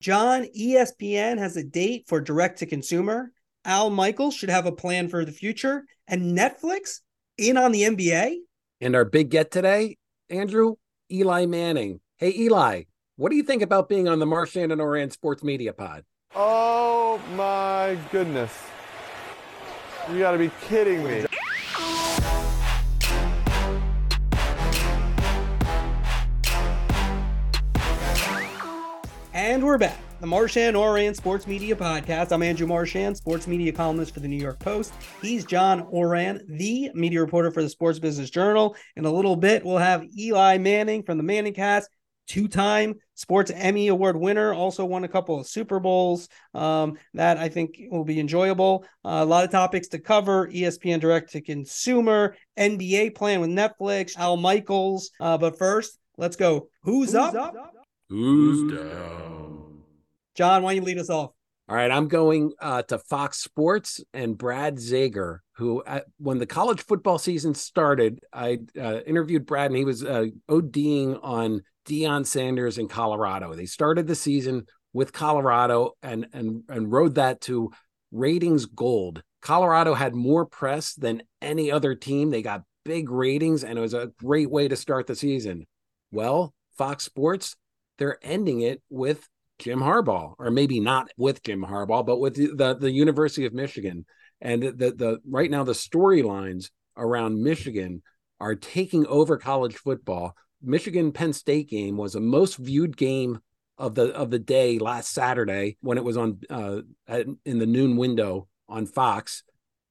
John, ESPN has a date for direct to consumer. Al Michaels should have a plan for the future. And Netflix in on the NBA. And our big get today, Andrew, Eli Manning. Hey, Eli, what do you think about being on the Marchand and Ourand Sports Media Pod? Oh my goodness. You got to be kidding me. We're back. The Marchand Ourand Sports Media Podcast. I'm Andrew Marchand, sports media columnist for the New York Post. He's John Ourand, the media reporter for the Sports Business Journal. In a little bit, we'll have Eli Manning from the Manning Cast, two-time Sports Emmy Award winner. Also won a couple of Super Bowls. Um, that I think will be enjoyable. Uh, a lot of topics to cover: ESPN Direct to Consumer, NBA plan with Netflix, Al Michaels. Uh, but first, let's go. Who's, Who's up? up? Who's down? John, why don't you lead us off? All right, I'm going uh, to Fox Sports and Brad Zager, who, uh, when the college football season started, I uh, interviewed Brad, and he was uh, ODing on Deion Sanders in Colorado. They started the season with Colorado and and and rode that to ratings gold. Colorado had more press than any other team. They got big ratings, and it was a great way to start the season. Well, Fox Sports they're ending it with Jim Harbaugh, or maybe not with Jim Harbaugh, but with the the, the University of Michigan. And the, the, right now the storylines around Michigan are taking over college football. Michigan Penn State game was the most viewed game of the of the day last Saturday when it was on uh, at, in the noon window on Fox.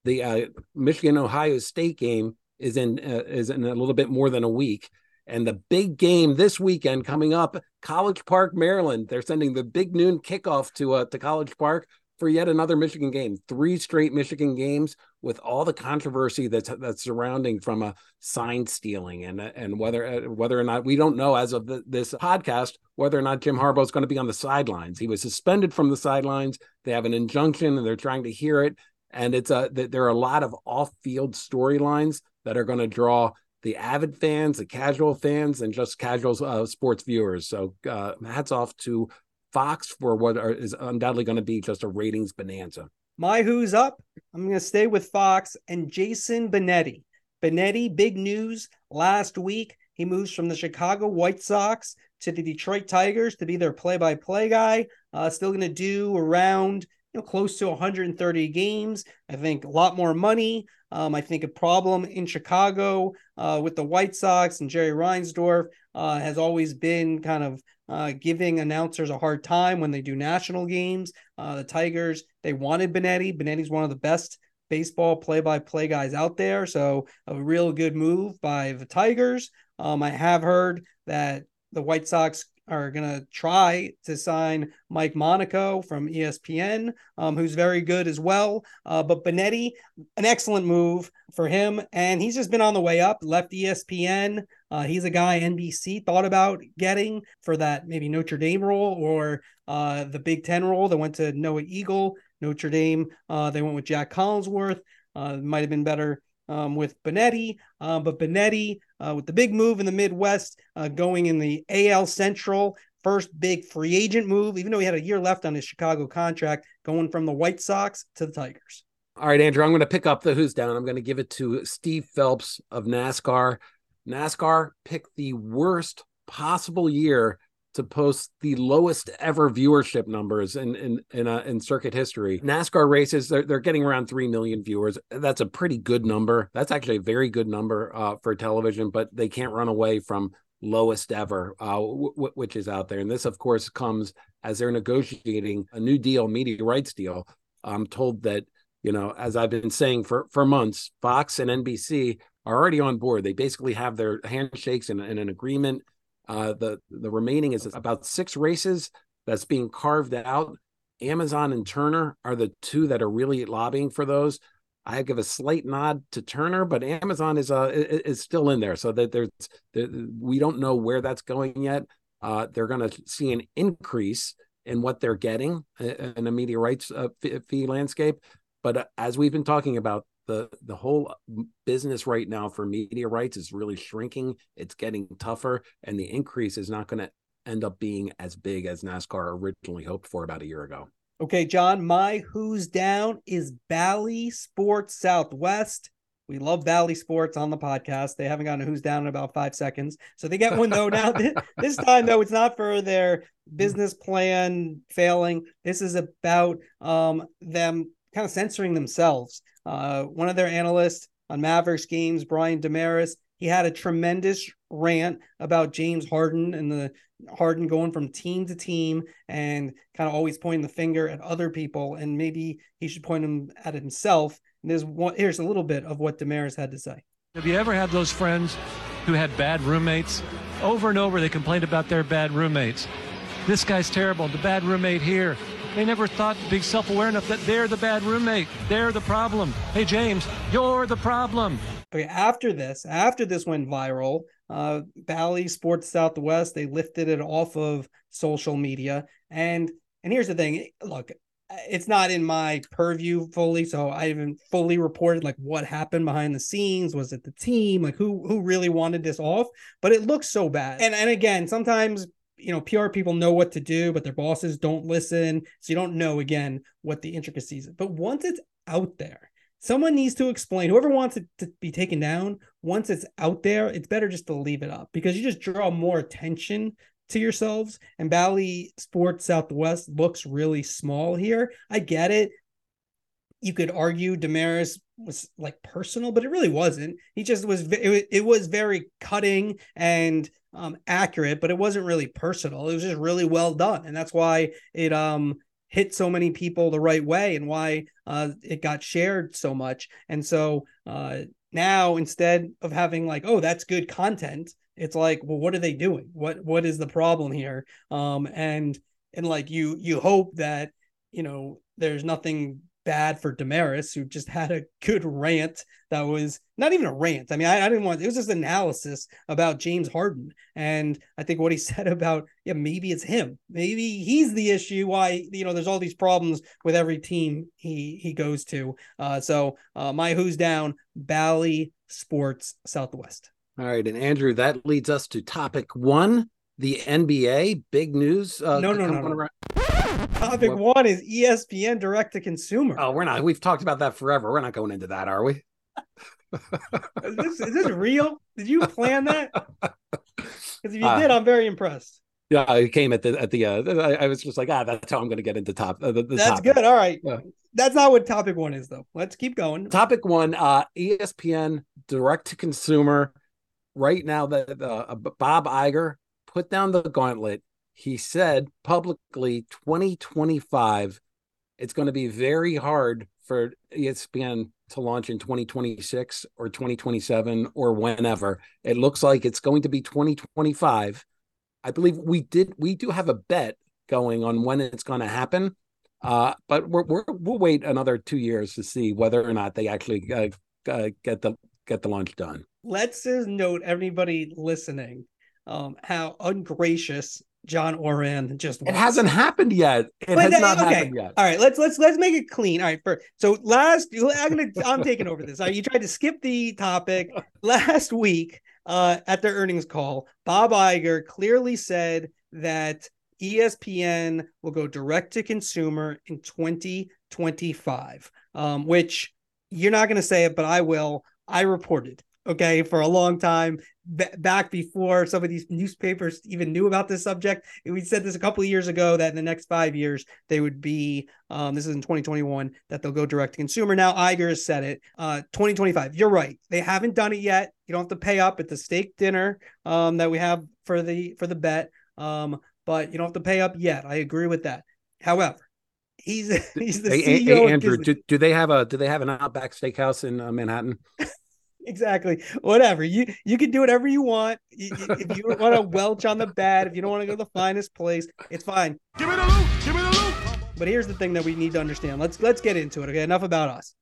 The uh, Michigan Ohio State game is in uh, is in a little bit more than a week, and the big game this weekend coming up, College Park, Maryland. They're sending the big noon kickoff to uh, to College Park for yet another Michigan game. Three straight Michigan games with all the controversy that's that's surrounding from a sign stealing and and whether uh, whether or not we don't know as of the, this podcast whether or not Jim Harbaugh is going to be on the sidelines. He was suspended from the sidelines. They have an injunction and they're trying to hear it. And it's a there are a lot of off field storylines that are going to draw the avid fans, the casual fans, and just casual uh, sports viewers. So uh, hats off to Fox for what are, is undoubtedly going to be just a ratings bonanza. My who's up? I'm going to stay with Fox and Jason Benetti. Benetti, big news last week. He moves from the Chicago White Sox to the Detroit Tigers to be their play-by-play guy. Uh, still going to do around you know close to 130 games. I think a lot more money. Um, I think a problem in Chicago uh, with the White Sox and Jerry Reinsdorf uh, has always been kind of uh, giving announcers a hard time when they do national games. Uh, the Tigers, they wanted Benetti. Benetti's one of the best baseball play-by-play guys out there, so a real good move by the Tigers. Um, I have heard that the White Sox are going to try to sign Mike Monaco from ESPN, um, who's very good as well. Uh, but Benetti, an excellent move for him. And he's just been on the way up, left ESPN. Uh, he's a guy NBC thought about getting for that maybe Notre Dame role or uh, the Big Ten role that went to Noah Eagle. Notre Dame, uh, they went with Jack Collinsworth. Uh, might have been better um, with Benetti, uh, but Benetti uh, with the big move in the Midwest, uh, going in the AL Central, first big free agent move, even though he had a year left on his Chicago contract, going from the White Sox to the Tigers. All right, Andrew, I'm going to pick up the who's down. I'm going to give it to Steve Phelps of NASCAR. NASCAR picked the worst possible year to post the lowest ever viewership numbers in in in, uh, in circuit history. NASCAR races they're they're getting around three million viewers. That's a pretty good number. That's actually a very good number uh, for television, but they can't run away from lowest ever, uh, w- w- which is out there. And this, of course, comes as they're negotiating a new deal, media rights deal. I'm told that you know, as I've been saying for for months, Fox and NBC are already on board. They basically have their handshakes and, and an agreement uh, the the remaining is about six races that's being carved out. Amazon and Turner are the two that are really lobbying for those. I give a slight nod to Turner, but Amazon is uh is still in there, so that there's there, we don't know where that's going yet. Uh, they're going to see an increase in what they're getting in a media rights uh, fee landscape, but uh, as we've been talking about, the the whole business right now for media rights is really shrinking it's getting tougher and the increase is not going to end up being as big as NASCAR originally hoped for about a year ago. Okay, John, my who's down is Bally Sports Southwest. We love Bally Sports on the podcast. They haven't gotten a who's down in about five seconds. So they get one though now. this time though, it's not for their business plan failing. This is about um, them kind of censoring themselves. Uh, one of their analysts on Mavericks games, Brian Dameris, he had a tremendous rant about James Harden and the Harden going from team to team and kind of always pointing the finger at other people, and maybe he should point them at himself. And there's one, here's a little bit of what Dameris had to say. Have you ever had those friends who had bad roommates? Over and over, they complained about their bad roommates. This guy's terrible. The bad roommate here. They never thought to be self-aware enough that they're the bad roommate. They're the problem. Hey, James, you're the problem. Okay, after this, after this went viral, uh, Bally Sports Southwest they lifted it off of social media, and and here's the thing: look, it's not in my purview fully, so I haven't fully reported like what happened behind the scenes. Was it the team? Like who who really wanted this off? But it looks so bad. And and again, sometimes you know PR people know what to do, but their bosses don't listen, so you don't know again what the intricacies. But once it's out there, someone needs to explain whoever wants it to be taken down once it's out there it's better just to leave it up because you just draw more attention to yourselves and Bally Sports Southwest looks really small here. I get it. You could argue Dameris was like personal, but it really wasn't. He just was. It, it was very cutting and um, accurate, but it wasn't really personal. It was just really well done, and that's why it um hit so many people the right way and why uh, it got shared so much. And so uh, now instead of having like, oh, that's good content, it's like, well, what are they doing? What what is the problem here? Um, and and like you you hope that you know there's nothing bad for Dameris, who just had a good rant that was not even a rant. I mean, I, I, didn't want it was just analysis about James Harden. And I think what he said about, yeah, maybe it's him. Maybe he's the issue why, you know, there's all these problems with every team he he goes to. Uh, so uh, my who's down, Bally Sports Southwest. All right. And Andrew, that leads us to topic one the NBA. Big news. Uh, no, no, no. no. Topic one is ESPN direct to consumer. Oh, we're not. We've talked about that forever. We're not going into that, are we? is, this, is this real? Did you plan that? Because if you uh, did, I'm very impressed. Yeah, I came at the at the. Uh, I, I was just like, ah, that's how I'm going to get into top. Uh, the, the that's topic. good. All right. Yeah. That's not what topic one is, though. Let's keep going. Topic one: uh, ESPN direct to consumer. Right now, the, the uh, Bob Iger put down the gauntlet he said publicly 2025 it's going to be very hard for espn to launch in 2026 or 2027 or whenever. It looks like it's going to be 2025 i believe we did we do have a bet going on when it's going to happen uh, but we're, we will wait another two years to see whether or not they actually uh, uh, get the get the launch done. Let's just note everybody listening um, how ungracious John Ourand just it hasn't happened yet. It but has not okay. happened yet. All right, let's let's let's make it clean. All right, for so last I'm gonna I'm taking over this. Right, you tried to skip the topic last week uh, at their earnings call. Bob Iger clearly said that ESPN will go direct to consumer in 2025, um, which you're not going to say it, but I will. I reported okay, for a long time b- back before some of these newspapers even knew about this subject. We said this a couple of years ago that in the next five years they would be. Um, this is in 2021 that they'll go direct to consumer. Now Iger has said it. Uh, 2025. You're right. They haven't done it yet. You don't have to pay up at the steak dinner um, that we have for the for the bet. Um, but you don't have to pay up yet. I agree with that. However, he's he's the hey, CEO. Hey, Andrew, do, do, they have a do they have an Outback Steakhouse in uh, Manhattan? exactly. Whatever you you can do whatever you want. If you want to welch on the bed, if you don't want to go to the finest place, it's fine. Give me the loot. Give me the loot. But here's the thing that we need to understand. Let's let's get into it. Okay, enough about us.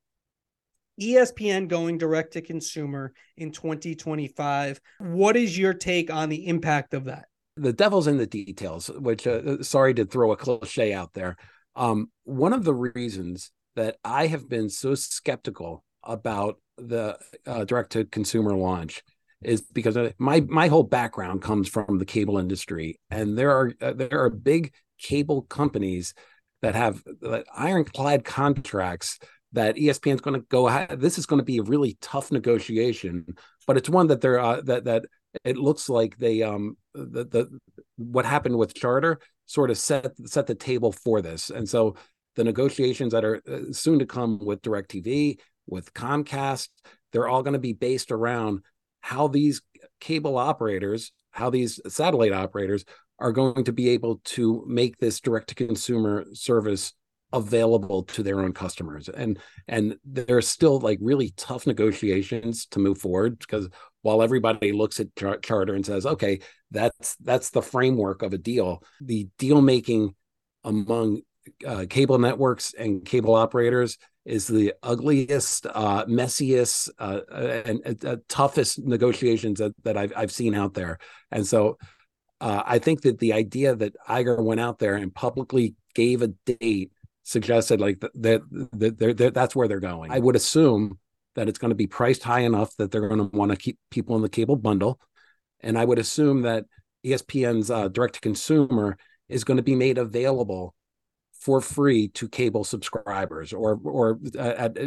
ESPN going direct to consumer in 2025. What is your take on the impact of that? The devil's in the details. Which, uh, sorry to throw a cliche out there. Um, one of the reasons that I have been so skeptical about the uh, direct to consumer launch is because my my whole background comes from the cable industry, and there are uh, there are big cable companies that have ironclad contracts that ESPN is going to go. This is going to be a really tough negotiation, but it's one that they're uh, that that it looks like they um the the what happened with Charter sort of set set the table for this, and so the negotiations that are uh, soon to come with DirecTV, with Comcast, they're all going to be based around how these cable operators, how these satellite operators are going to be able to make this direct to consumer service available to their own customers. And and there's still like really tough negotiations to move forward because while everybody looks at char- charter and says okay that's that's the framework of a deal the deal making among uh, cable networks and cable operators is the ugliest, uh, messiest, uh, and, uh, toughest negotiations that, that I've, I've seen out there. And so uh, I think that the idea that Iger went out there and publicly gave a date suggested like that, that, that, that that's where they're going. I would assume that it's going to be priced high enough that they're going to want to keep people in the cable bundle. And I would assume that ESPN's uh, direct to consumer is going to be made available for free to cable subscribers or or uh, at,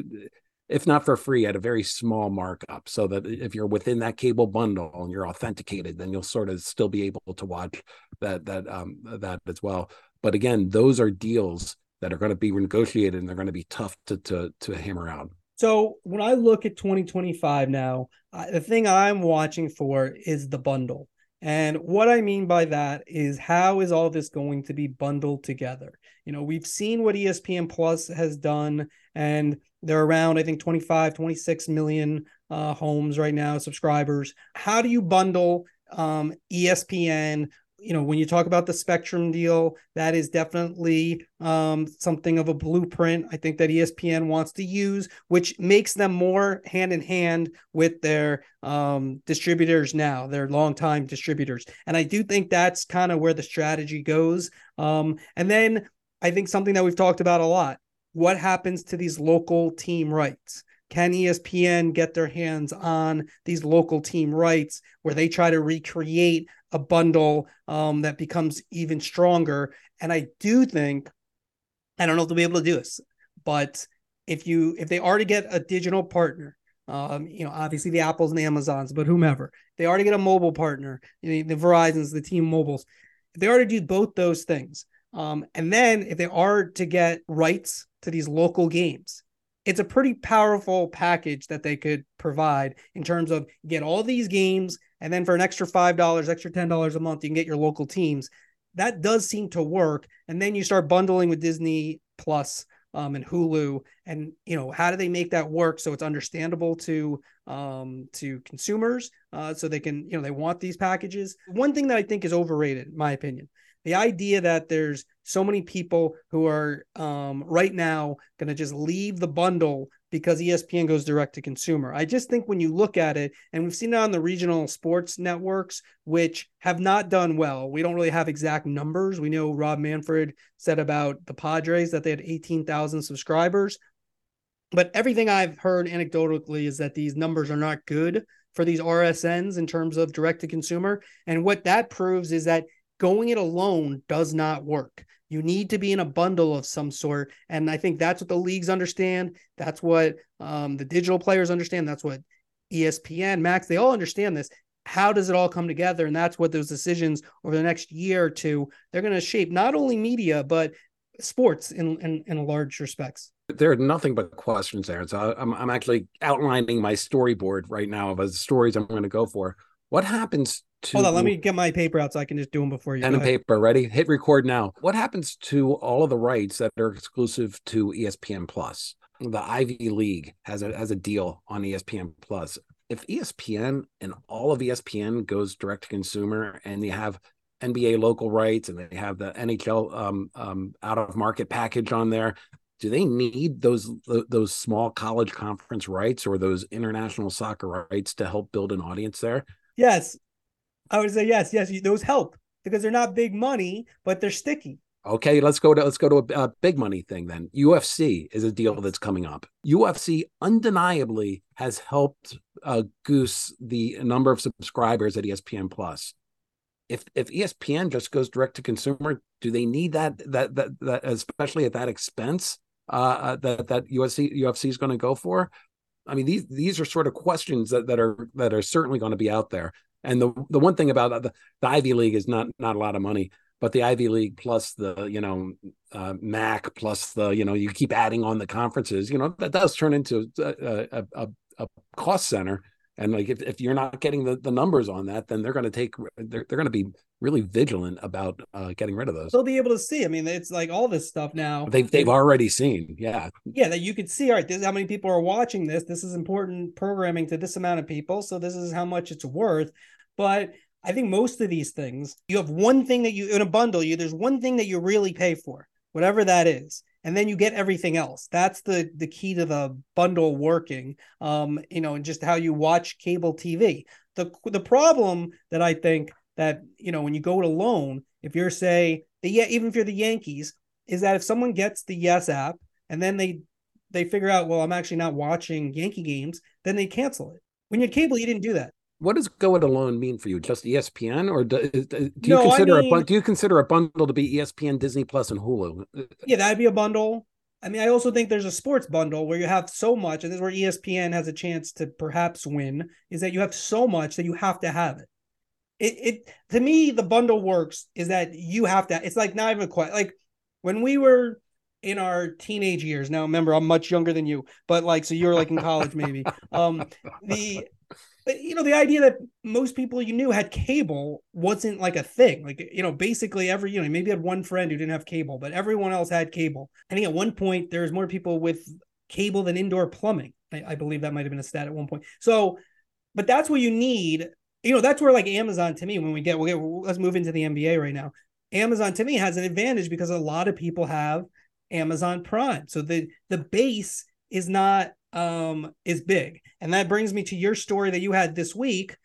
if not for free at a very small markup so that if you're within that cable bundle and you're authenticated then you'll sort of still be able to watch that that um that as well. But again those are deals that are going to be renegotiated and they're going to be tough to to to hammer out. So when i look at 2025 now uh, the thing i'm watching for is the bundle and what I mean by that is how is all this going to be bundled together? You know, we've seen what ESPN Plus has done, and they're around, I think, 25, 26 million uh, homes right now, subscribers. How do you bundle um, ESPN you know, when you talk about the Spectrum deal, that is definitely um, something of a blueprint. I think that ESPN wants to use, which makes them more hand in hand with their um, distributors now, their longtime distributors. And I do think that's kind of where the strategy goes. Um, and then I think something that we've talked about a lot what happens to these local team rights? Can ESPN get their hands on these local team rights where they try to recreate a bundle um, that becomes even stronger? And I do think, I don't know if they'll be able to do this, but if you if they already get a digital partner, um, you know, obviously the Apples and the Amazons, but whomever, they already get a mobile partner, you know, the Verizons, the T-Mobiles, if they already do both those things. Um, and then if they are to get rights to these local games, it's a pretty powerful package that they could provide in terms of get all these games and then for an extra $5 extra $10 a month you can get your local teams. That does seem to work. And then you start bundling with disney plus um, and hulu. And you know how do they make that work so it's understandable to um, to consumers uh, so they can you know they want these packages? One thing that i think is overrated in my opinion the idea that there's so many people who are um, right now going to just leave the bundle because ESPN goes direct to consumer. I just think when you look at it, and we've seen it on the regional sports networks, which have not done well. We don't really have exact numbers. We know Rob Manfred said about the Padres that they had 18,000 subscribers. But everything I've heard anecdotally is that these numbers are not good for these RSNs in terms of direct to consumer. And what that proves is that going it alone does not work. You need to be in a bundle of some sort. And I think that's what the leagues understand. That's what um, the digital players understand. That's what ESPN, Max, they all understand this. How does it all come together? And that's what those decisions over the next year or two, they're going to shape not only media, but sports in, in, in large respects. There are nothing but questions there. So I'm, I'm actually outlining my storyboard right now of the stories I'm going to go for. What happens to hold on? Let me get my paper out so I can just do them before you. Pen and paper ready. Hit record now. What happens to all of the rights that are exclusive to ESPN Plus? The Ivy League has a has a deal on ESPN Plus. If ESPN and all of ESPN goes direct to consumer, and you have NBA local rights and they have the NHL um, um, out of market package on there. Do they need those those small college conference rights or those international soccer rights to help build an audience there? Yes, I would say yes, yes. Those help because they're not big money, but they're sticky. Okay, let's go to let's go to a, a, big money thing then. UFC is a deal that's coming up. UFC undeniably has helped uh, goose the number of subscribers at ESPN Plus. If if ESPN just goes direct to consumer, do they need that that that, that especially at that expense uh, uh that that UFC UFC is going to go for? I mean these these are sort of questions that, that are that are certainly going to be out there. And the the one thing about the, the Ivy League is not not a lot of money but the Ivy League plus the you know uh, MAC plus the you know you keep adding on the conferences, you know that does turn into a, a, a, a cost center. And like if, if you're not getting the, the numbers on that, then they're going to take they're they're going to be really vigilant about uh, getting rid of those. They'll be able to see. I mean, it's like all this stuff now. They've they've already seen, yeah, yeah. That you could see. All right, this is how many people are watching this. This is important programming to this amount of people. So this is how much it's worth. But I think most of these things, you have one thing that you in a bundle, you there's one thing that you really pay for, whatever that is. And then you get everything else. That's the the key to the bundle working. Um, you know, and just how you watch cable TV. The the problem that I think that, you know, when you go to loan, if you're say the yeah, even if you're the Yankees, is that if someone gets the Yes app and then they they figure out, well, I'm actually not watching Yankee games, then they cancel it. When you had cable, you didn't do that what does go it alone mean for you? Just ESPN, or do, uh, do you no, consider I mean, a do you consider a bundle to be ESPN, Disney Plus, and Hulu? Uh, uh, yeah, that'd be a bundle. I mean, I also think there's a sports bundle where you have so much, and this is where ESPN has a chance to perhaps win. Is that you have so much that you have to have it. It, it to me, the bundle works is that you have to. It's like not even quite like when we were in our teenage years. Now, remember, I'm much younger than you, but like, so you're like in college, maybe. Um, the but you know the idea that most people you knew had cable wasn't like a thing. Like you know basically every you know maybe had one friend who didn't have cable but everyone else had cable. I think at one point there was more people with cable than indoor plumbing. I, I believe that might have been a stat at one point. So but that's what you need. You know that's where like amazon to me when we get we'll get let's move into the nba right now. Amazon to me has an advantage because a lot of people have amazon prime. So the the base is not um, is big. And that brings me to your story that you had this week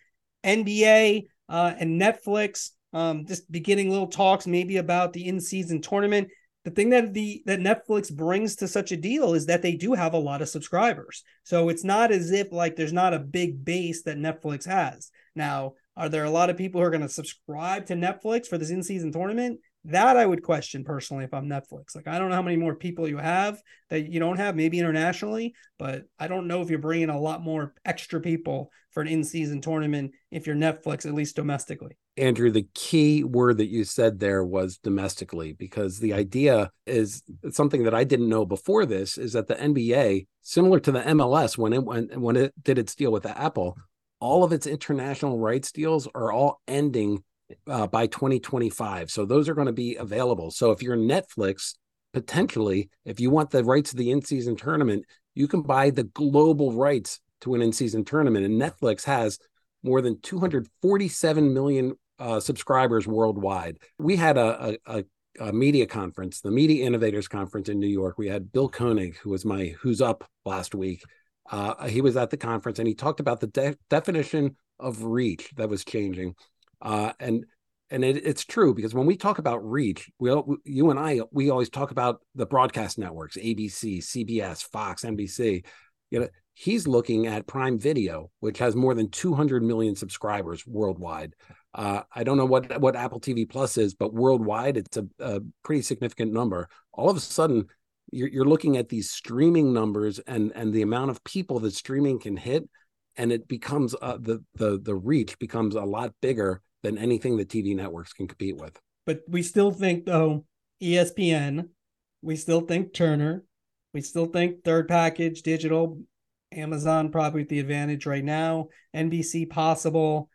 NBA uh, and Netflix um, just beginning little talks maybe about the in season tournament. The thing that the that Netflix brings to such a deal is that they do have a lot of subscribers. So it's not as if like there's not a big base that Netflix has. Now, are there a lot of people who are going to subscribe to Netflix for this in season tournament? That I would question personally if I'm Netflix. Like, I don't know how many more people you have that you don't have, maybe internationally, but I don't know if you're bringing a lot more extra people for an in season tournament if you're Netflix, at least domestically. Andrew, the key word that you said there was domestically, because the idea is something that I didn't know before this is that the NBA, similar to the MLS when it when, when it did its deal with Apple, all of its international rights deals are all ending uh, by 2025. So those are going to be available. So if you're Netflix, potentially, if you want the rights to the in season tournament, you can buy the global rights to an in season tournament. And Netflix has more than 247 million uh, subscribers worldwide. We had a, a, a, media conference, the Media Innovators Conference in New York. We had Bill Koenig, who was my Who's Up last week. Uh, he was at the conference and he talked about the de- definition of reach that was changing. Uh, and and it, it's true because when we talk about reach, we you and I we always talk about the broadcast networks, ABC, CBS, Fox, NBC. You know, he's looking at Prime Video, which has more than 200 million subscribers worldwide. Uh, I don't know what what Apple TV Plus is, but worldwide, it's a, a pretty significant number. All of a sudden, you're, you're looking at these streaming numbers and and the amount of people that streaming can hit, and it becomes uh, the the the reach becomes a lot bigger than anything the TV networks can compete with. But we still think though ESPN, we still think Turner, we still think third package digital, Amazon probably the advantage right now, NBC possible.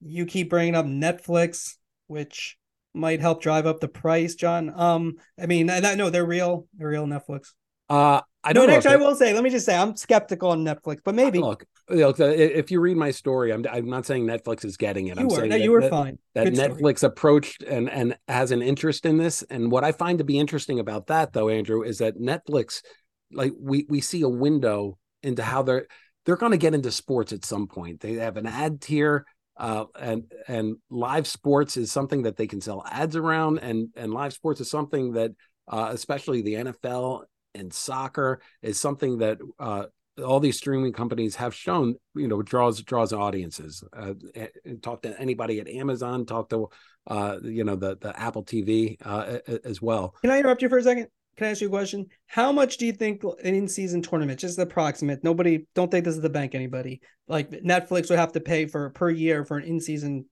You keep bringing up Netflix, which might help drive up the price, John. Um, I mean, I, know they're real, they're real Netflix. Uh, I don't no, actually, I will say, let me just say, I'm skeptical on Netflix, but maybe. Look, look if you read my story, I'm, I'm not saying Netflix is getting it. You I'm were, saying that, that, you were fine. That Good Netflix story. approached and and has an interest in this. And what I find to be interesting about that, though, Andrew, is that Netflix, like we we see a window into how they're they're going to get into sports at some point. They have an ad tier uh, and and live sports is something that they can sell ads around, and and live sports is something that, uh, especially the NFL and soccer, is something that uh, all these streaming companies have shown. You know, draws draws audiences. Uh, talk to anybody at Amazon. Talk to uh, you know the the Apple TV uh, as well. Can I interrupt you for a second? Can I ask you a question? How much do you think an in-season tournament, just approximate, nobody, don't think this is the bank, anybody, like Netflix would have to pay for per year for an in-season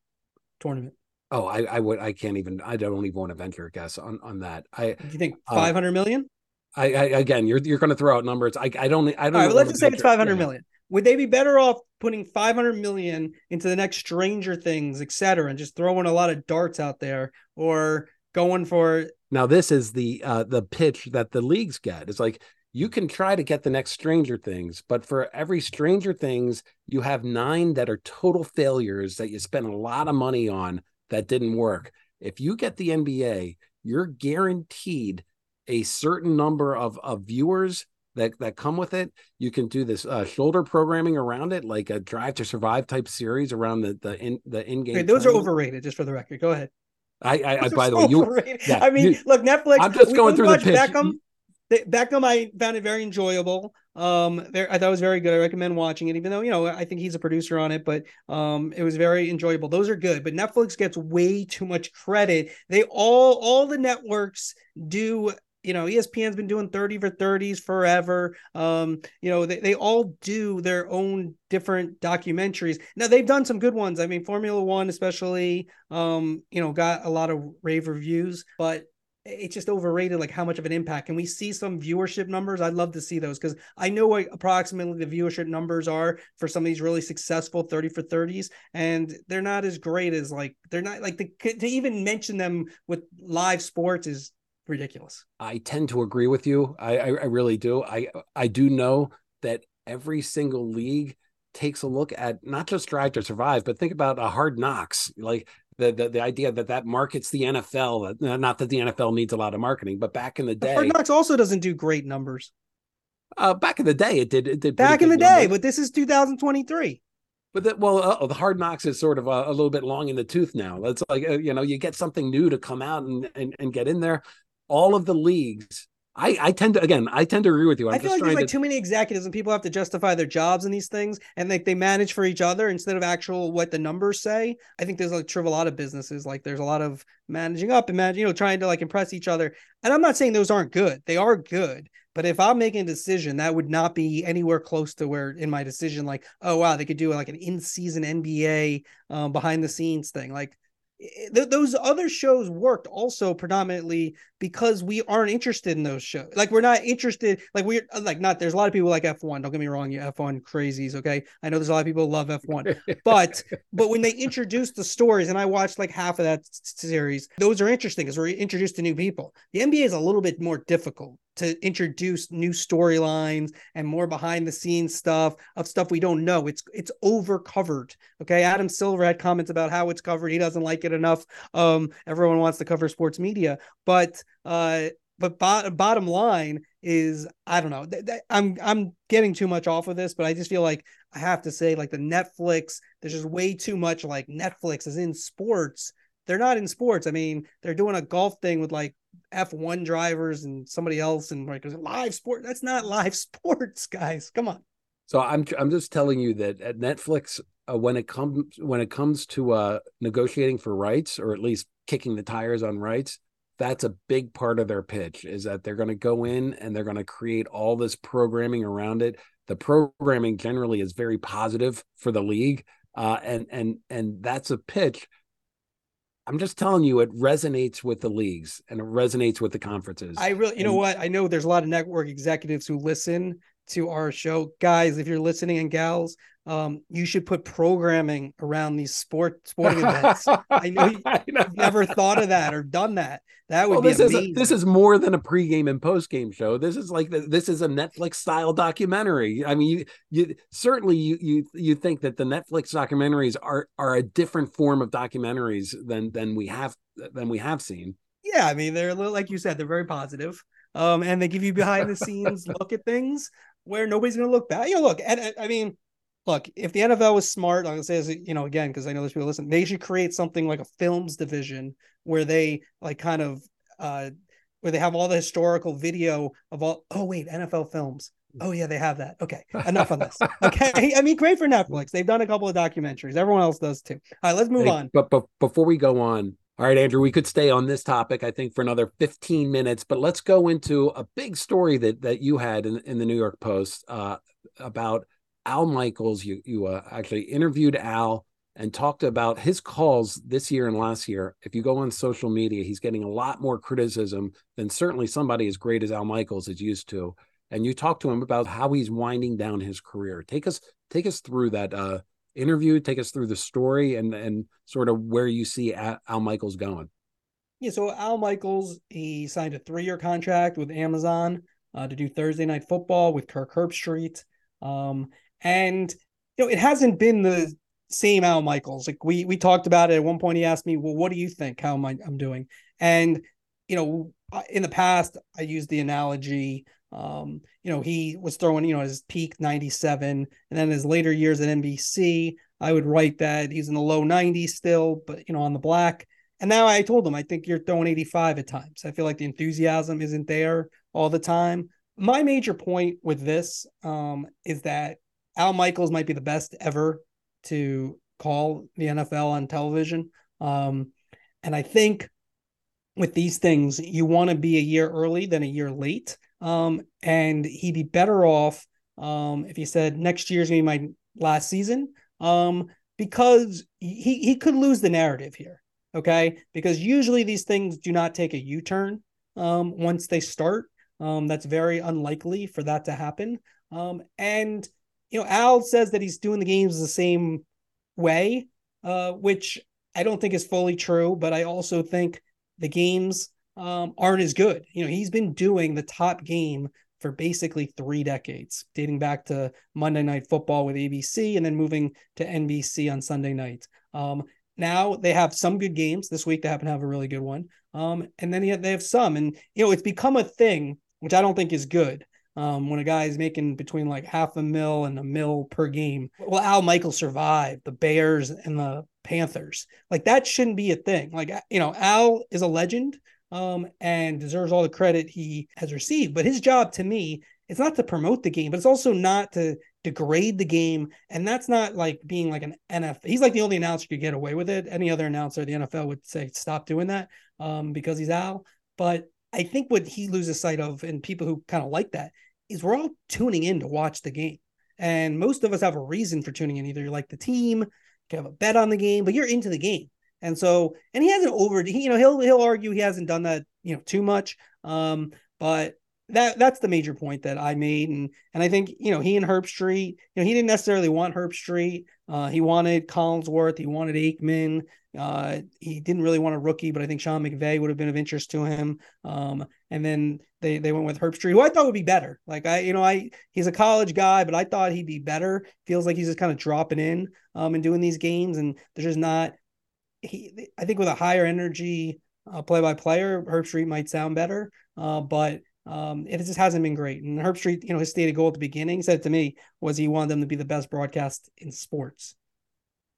tournament? Oh, I, I would, I can't even, I don't even want to venture a guess on on that. I, do you think five hundred uh, million? I, I, again, you're you're going to throw out numbers. I, I don't, I don't. Right, let's just say it's five hundred million. Would they be better off putting 500 million into the next Stranger Things, et cetera, and just throwing a lot of darts out there, or going for now this is the uh the pitch that the leagues get. It's like you can try to get the next Stranger Things, but for every Stranger Things, you have nine that are total failures that you spent a lot of money on that didn't work. If you get the NBA, you're guaranteed a certain number of, of viewers that, that come with it. You can do this uh, shoulder programming around it, like a Drive to Survive type series around the the in the in game. Okay, those are overrated, just for the record. Go ahated. I, I, I by the way, you. Yeah, I mean, you, look, Netflix. I'm just going through the pitch. Beckham, Beckham, I found it very enjoyable. Um, very, I thought it was very good. I recommend watching it, even though you know I think he's a producer on it, but um, it was very enjoyable. Those are good, but Netflix gets way too much credit. They all, all the networks do you know espn's been doing 30 for 30s forever. Um you know they, they all do their own different documentaries. Now they've done some good ones. I mean formula one especially um you know got a lot of rave reviews but it's just overrated like how much of an impact. Can we see some viewership numbers? I'd love to see those because i know what approximately the viewership numbers are for some of these really successful 30 for 30s and they're not as great as like they're not like the, to even mention them with live sports is ridiculous. I tend to agree with you. I, I, I really do. I I do know that every single league takes a look at not just Drive to Survive, but think about a Hard Knocks, like the, the the idea that that markets the NFL. Not that the NFL needs a lot of marketing, but back in the day, Hard Knocks also doesn't do great numbers. Uh, back in the day, it did. It did back in the day, but this is 2023. But the, well, uh, the Hard Knocks is sort of a, a, little bit long in the tooth now. It's like uh, you know, you get something new to come out and, and and get in there all of the leagues. I, I tend to again I tend to agree with you. I'm i feel like there's like too many executives and people have to justify their jobs in these things and like they manage for each other instead of actual what the numbers say. I think there's like true a lot of businesses like there's a lot of managing up and managing, you know, trying to like impress each other. And I'm not saying those aren't good. They are good. But if I'm making a decision, that would not be anywhere close to where in my decision, like, oh wow, they could do like an in-season NBA um, behind the scenes thing. Like Eh, th- those other shows worked also predominantly because we aren't interested in those shows. Like we're not interested. Like we're uh, like not. There's a lot of people like F1. Don't get me wrong, you F1 crazies. Okay, I know there's a lot of people love F1, but but when they introduce the stories, and I watched like half of that series, those are interesting because we're introduced to new people. The NBA is a little bit more difficult to introduce new storylines and more behind the scenes stuff of stuff we don't know. It's it's over covered. Okay. Adam Silver had comments about how it's covered. He doesn't like it enough. Um, everyone wants to cover sports media, but uh but bo- bottom line is I don't know. Th- th- I'm I'm getting too much off of this, but I just feel like I have to say like the Netflix. There's just way too much like Netflix is in sports. They're not in sports. I mean, they're doing a golf thing with like F1 drivers and somebody else and like live sport. That's not live sports, guys. Come on. So I'm I'm just telling you that at Netflix, uh, when it comes when it comes to uh, negotiating for rights or at least kicking the tires on rights, that's a big part of their pitch. Is that they're going to go in and they're going to create all this programming around it. The programming generally is very positive for the league, uh, and and and that's a pitch I'm just telling you, it resonates with the leagues and it resonates with the conferences. I really, you and, know what? I know there's a lot of network executives who listen to our show. Guys, if you're listening and gals, um, you should put programming around these sport sporting events. I know, you, have never thought of that or done that. That would well, be this amazing. Is a, this is more than a pregame and postgame show. This is like this is a Netflix style documentary. I mean, you, you certainly you you you think that the Netflix documentaries are are a different form of documentaries than than we have than we have seen. Yeah, I mean, they're like you said, they're very positive. Um, and they give you behind the scenes look at things where nobody's going to look back. You know, look, and I mean, look, if the NFL was smart, I'm gonna say this, you know, again, because I know there's people listen, they should create something like a films division where they like kind of uh where they have all the historical video of all oh wait, NFL films. Oh yeah, they have that. Okay, enough on this. Okay, I mean, great for Netflix. They've done a couple of documentaries. Everyone else does too. All right, let's move Hey, on. But, but before we go on, all right, Andrew, we could stay on this topic, I think, for another 15 minutes, but let's go into a big story that that you had in, in the New York Post uh, about Al Michaels. You you uh, actually interviewed Al and talked about his calls this year and last year. If you go on social media, he's getting a lot more criticism than certainly somebody as great as Al Michaels is used to. And you talked to him about how he's winding down his career. Take us take us through that uh, interview. Take us through the story and and sort of where you see Al, Michaels going. Yeah, so Al Michaels, he signed a three-year contract with Amazon uh, to do Thursday Night Football with Kirk Herbstreit, um, and you know it hasn't been the same Al Michaels. Like we we talked about it at one point. He asked me, "Well, what do you think? How am I I'm doing?" And you know, in the past, I used the analogy. Um, you know, he was throwing, you know, his peak 97, and then his later years at NBC, I would write that he's in the low 90s still, but you know, on the black. And now I told him, I think you're throwing 85 at times. I feel like the enthusiasm isn't there all the time. My major point with this um, is that Al Michaels might be the best ever to call the NFL on television. Um, and I think with these things, you want to be a year early than a year late. Um, and he'd be better off um, if he said next year's gonna be my last season. Um, because he he could lose the narrative here. Okay, because usually these things do not take a U turn um, once they start. Um, that's very unlikely for that to happen. And you know, Al says that he's doing the games the same way, uh, which I don't think is fully true. But I also think the games um, aren't as good. You know, he's been doing the top game for basically three decades, dating back to Monday Night Football with ABC and then moving to NBC on Sunday night. Um, now they have some good games this week. They happen to have a really good one. Um, and then they have some, and you know, it's become a thing, which I don't think is good. Um, when a guy is making between like half a mil and a mil per game. Well, Al Michael survived the Bears and the Panthers. Like that shouldn't be a thing. Like you know, Al is a legend um, and deserves all the credit he has received. But his job to me, it's not to promote the game, but it's also not to degrade the game. And that's not like being like an NFL. He's like the only announcer could get away with it. Any other announcer, the NFL would say stop doing that um, because he's Al. But I think what he loses sight of, and people who kind of like that, is we're all tuning in to watch the game. And most of us have a reason for tuning in. Either you like the team, you have a bet on the game, but you're into the game. And so, and he hasn't over, he, you know, he'll he'll argue he hasn't done that, you know, too much. Um, but that that's the major point that I made, and and I think you know he and Herbstreit, you know, he didn't necessarily want Herbstreit. Uh, he wanted Collinsworth, he wanted Aikman. Uh, he didn't really want a rookie, but I think Sean McVay would have been of interest to him. Um, and then they they went with Herbstreit, who I thought would be better. Like I, you know, I he's a college guy, but I thought he'd be better. Feels like he's just kind of dropping in um and doing these games, and there's just not he I think with a higher energy uh, play by player, Herbstreit might sound better. Uh, but um, it just hasn't been great. And Herbstreit, you know, his stated goal at the beginning said to me was he wanted them to be the best broadcast in sports.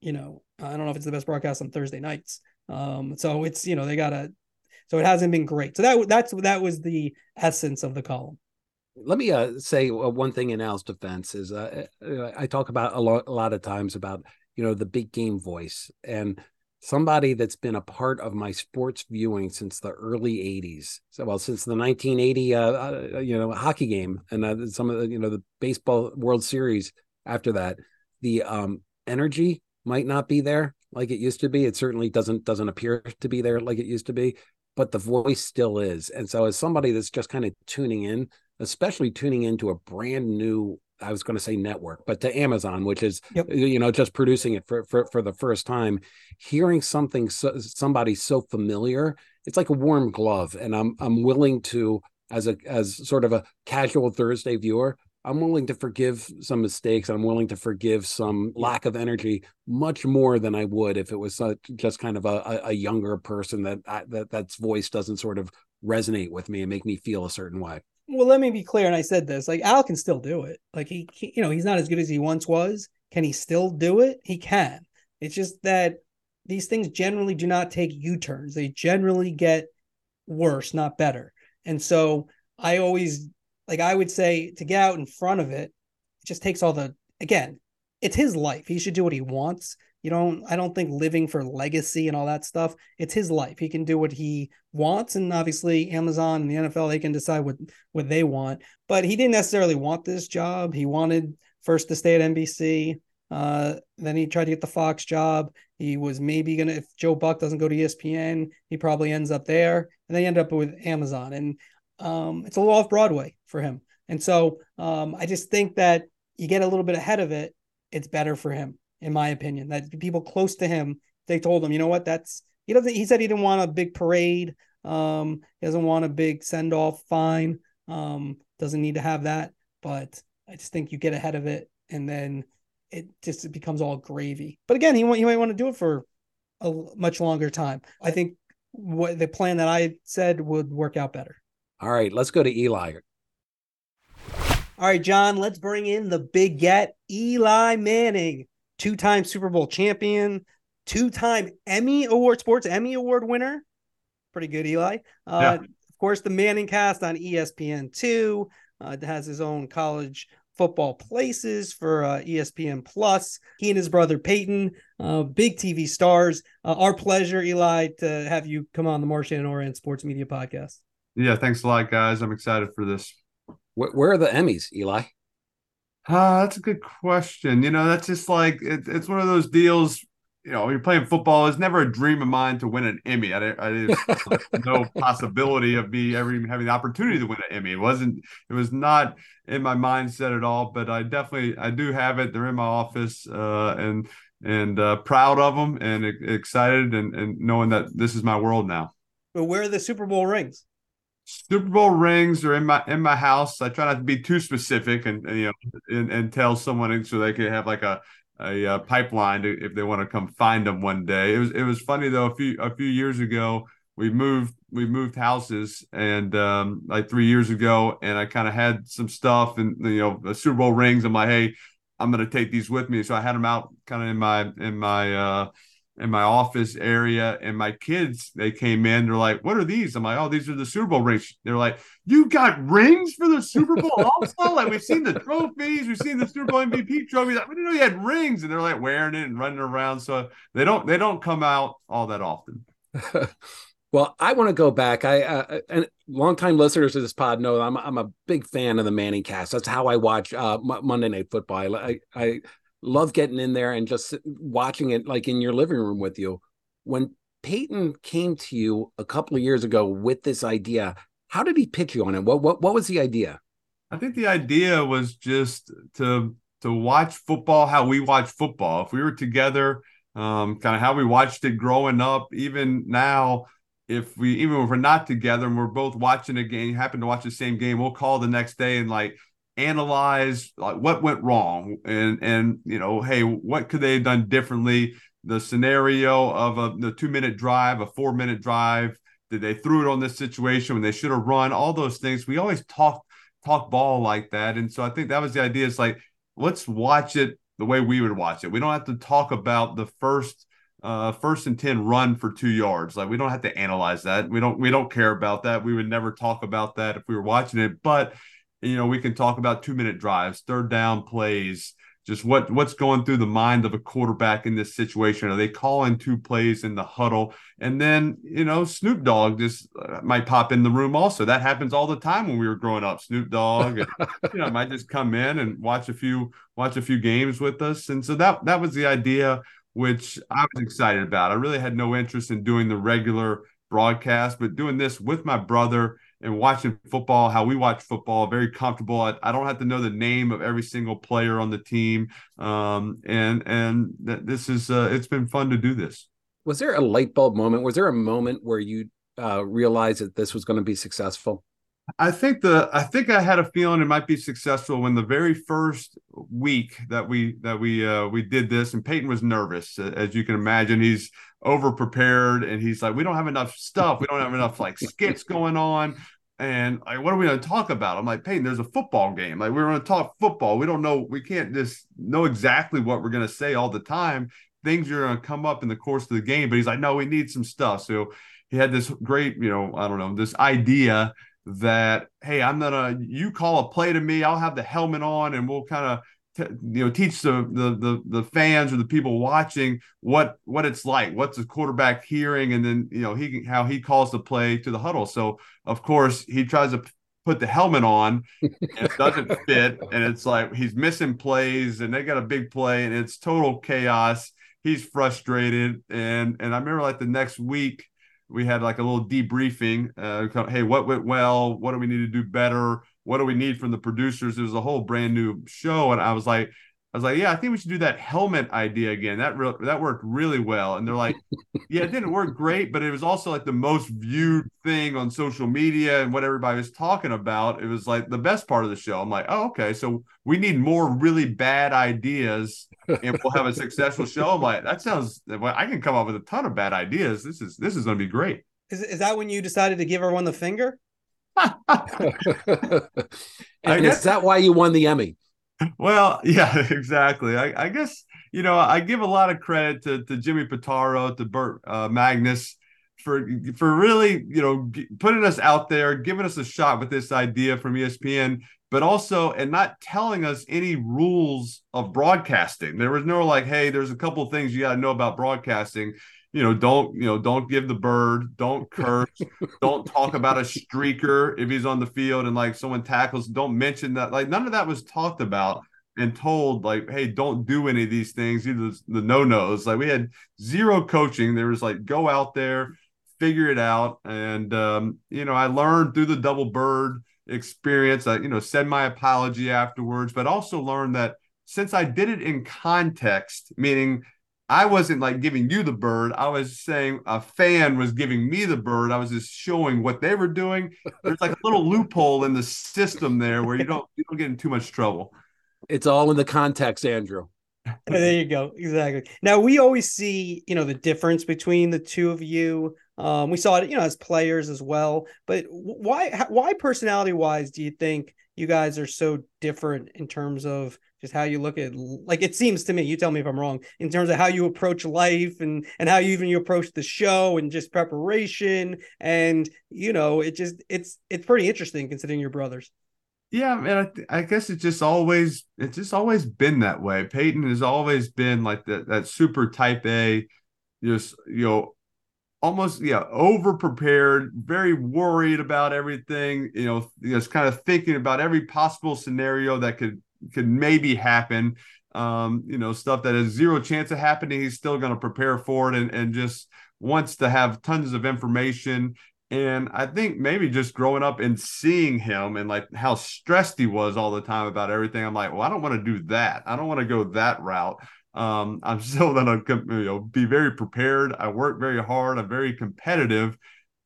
You know, I don't know if it's the best broadcast on Thursday nights. Um, so it's you know they gotta. So it hasn't been great. So that that's that was the essence of the column. Let me uh, say uh, one thing in Al's defense is uh, I talk about a lot, a lot of times about you know the big game voice and somebody that's been a part of my sports viewing since the early 80s so well since the 1980 uh, uh, you know hockey game and uh, some of the you know the baseball world series after that the um energy might not be there like it used to be. It certainly doesn't doesn't appear to be there like it used to be but the voice still is. And so as somebody that's just kind of tuning in especially tuning into a brand new I was going to say network, but to Amazon, which is yep. you know just producing it for, for for the first time, hearing something so, somebody so familiar, it's like a warm glove, and I'm I'm willing to as a as sort of a casual Thursday viewer, I'm willing to forgive some mistakes. I'm willing to forgive some lack of energy much more than I would if it was such, just kind of a, a younger person that that that's voice doesn't sort of resonate with me and make me feel a certain way well, let me be clear. And I said this like Al can still do it. Like he, he, you know, he's not as good as he once was. Can he still do it? He can. It's just that these things generally do not take U turns. They generally get worse, not better. And so I always like I would say to get out in front of it, it just takes all the again, it's his life. He should do what he wants. You don't I don't think living for legacy and all that stuff. It's his life. He can do what he wants. And obviously Amazon and the NFL, they can decide what what they want. But he didn't necessarily want this job. He wanted first to stay at NBC. Uh, then he tried to get the Fox job. He was maybe gonna if Joe Buck doesn't go to ESPN, he probably ends up there. And they end up with Amazon. And um, it's a little off Broadway for him. And so um, I just think that you get a little bit ahead of it, it's better for him, in my opinion. That people close to him, they told him, you know what, that's he doesn't he said he didn't want a big parade. Um, he doesn't want a big send off, fine. Um, doesn't need to have that. But I just think you get ahead of it and then it just it becomes all gravy. But again, he want he might want to do it for a much longer time. I think what the plan that I said would work out better. All right, let's go to Eli. All right, John, let's bring in the big get, Eli Manning, two time Super Bowl champion, two time Emmy Award, Sports Emmy Award winner. Pretty good, Eli. Uh, yeah. Of course, the Manning cast on ESPN2 uh, has his own college football places for uh, ESPN Plus. He and his brother Peyton, uh, big TV stars. Uh, our pleasure, Eli, to have you come on the and Ourand Sports Media Podcast. Yeah, thanks a lot, guys. I'm excited for this. Where, where are the Emmys, Eli? Uh, that's a good question. You know, that's just like it, it's one of those deals. You know, you're playing football. It's never a dream of mine to win an Emmy. I, I no possibility of me ever even having the opportunity to win an Emmy. It wasn't. It was not in my mindset at all. But I definitely, I do have it. They're in my office, uh, and and uh, proud of them, and excited, and and knowing that this is my world now. But where are the Super Bowl rings? Super Bowl rings are in my in my house. I try not to be too specific and, and you know and, and, tell someone so they can have like a a, a pipeline to, if they want to come find them one day. It was it was funny though. A few a few years ago, we moved we moved houses and um, like three years ago, and I kind of had some stuff and you know Super Bowl rings. I'm like, hey, I'm gonna take these with me. So I had them out kind of in my in my uh, in my office area and my kids they came in they're like what are these? I'm like oh these are the super bowl rings. They're like you got rings for the super bowl also? Like we've seen the trophies we've seen the super bowl mvp trophies. We didn't know you had rings. And they're like wearing it and running around so they don't they don't come out all that often. Well i want to go back. I uh, and longtime listeners to this pod know i'm, I'm a big fan of the manning cast. That's how i watch uh, monday night football. I, I love getting in there and just watching it like in your living room with you. When Peyton came to you a couple of years ago with this idea, how did he pitch you on it? What what what was the idea? I think the idea was just to to watch football how we watch football. If we were together, um, kind of how we watched it growing up, even now, if we even if we're not together and we're both watching a game, happen to watch the same game, we'll call the next day and like analyze like what went wrong and and you know hey what could they have done differently? The scenario of a the two minute drive a four minute drive did they threw it on this situation when they should have run all those things. We always talk talk ball like that. And so i think that was the idea. It's like let's watch it the way we would watch it. We don't have to talk about the first uh, first and 10 run for two yards. Like we don't have to analyze that. We don't we don't care about that. We would never talk about that if we were watching it. But you know, we can talk about two minute drives, third down plays, just what what's going through the mind of a quarterback in this situation. Are they calling two plays in the huddle? And then, you know, Snoop Dogg just uh, might pop in the room also. That happens all the time when we were growing up. Snoop Dogg, and, you know, might just come in and watch a few watch a few games with us. And so that that was the idea which I was excited about. I really had no interest in doing the regular broadcast, but doing this with my brother and watching football, how we watch football, very comfortable. I, I, don't have to know the name of every single player on the team, um, and and th- this is uh, it's been fun to do this. Was there a light bulb moment? Was there a moment where you uh, realized that this was going to be successful? I think the I think I had a feeling it might be successful when the very first week that we that we uh, we did this, and Peyton was nervous, as you can imagine. He's over prepared, and he's like, "We don't have enough stuff. We don't have enough like skits going on." And like, what are we going to talk about? I'm like, Peyton, there's a football game. Like, we're going to talk football. We don't know. We can't just know exactly what we're going to say all the time. Things are going to come up in the course of the game. But he's like, no, we need some stuff. So he had this great, you know, I don't know, this idea that, hey, I'm going to, you call a play to me. I'll have the helmet on and we'll kind of you know teach the, the the the fans or the people watching what what it's like what's the quarterback hearing and then you know he how he calls the play to the huddle. So of course he tries to put the helmet on it doesn't fit and it's like he's missing plays and they got a big play and it's total chaos. He's frustrated and and i remember like the next week we had like a little debriefing uh, hey what went well? What do we need to do better what do we need from the producers? It was a whole brand new show, and I was like, I was like, yeah, I think we should do that helmet idea again. That re- that worked really well. And they're like, yeah, it didn't work great, but it was also like the most viewed thing on social media and what everybody was talking about. It was like the best part of the show. I'm like, oh, okay, so we need more really bad ideas, and we'll have a successful show. I'm like, that sounds. Well, I can come up with a ton of bad ideas. This is this is going to be great. Is is that when you decided to give everyone the finger? and is that why you won the Emmy? Well, yeah, exactly. I, I, guess you know I give a lot of credit to, to Jimmy Pitaro, to Burke uh, Magnus for for really you know putting us out there, giving us a shot with this idea from ESPN, but also and not telling us any rules of broadcasting. There was no like, hey, there's a couple things you got to know about broadcasting you know, don't you know, don't give the bird, don't curse, don't talk about a streaker if he's on the field and like someone tackles, don't mention that. Like none of that was talked about and told like, hey, don't do any of these things, either the no nos. Like we had zero coaching. There was like go out there, figure it out. And um, you know, I learned through the double bird experience. I, you know, said my apology afterwards, but also learned that since I did it in context, meaning I wasn't like giving you the bird. I was saying a fan was giving me the bird. I was just showing what they were doing. There's like a little loophole in the system there where you don't you don't get in too much trouble. It's all in the context, Andrew. there you go. Exactly. Now we always see, you know, the difference between the two of you. Um, we saw it, you know, as players as well. But why, why personality wise, do you think you guys are so different in terms of just how you look at like it seems to me you tell me if i'm wrong in terms of how you approach life and and how you even you approach the show and just preparation. And you know it just it's it's pretty interesting considering your brothers. Yeah man I, I guess it's just always it's just always been that way. Peyton has always been like that that super type a just you know almost yeah over prepared very worried about everything you know just kind of thinking about every possible scenario that could could maybe happen. Um, you know, stuff that has zero chance of happening. He's still going to prepare for it and, and just wants to have tons of information. And I think maybe just growing up and seeing him and like how stressed he was all the time about everything, I'm like, well, I don't want to do that. I don't want to go that route. Um, I'm still going to you know be very prepared. I work very hard. I'm very competitive.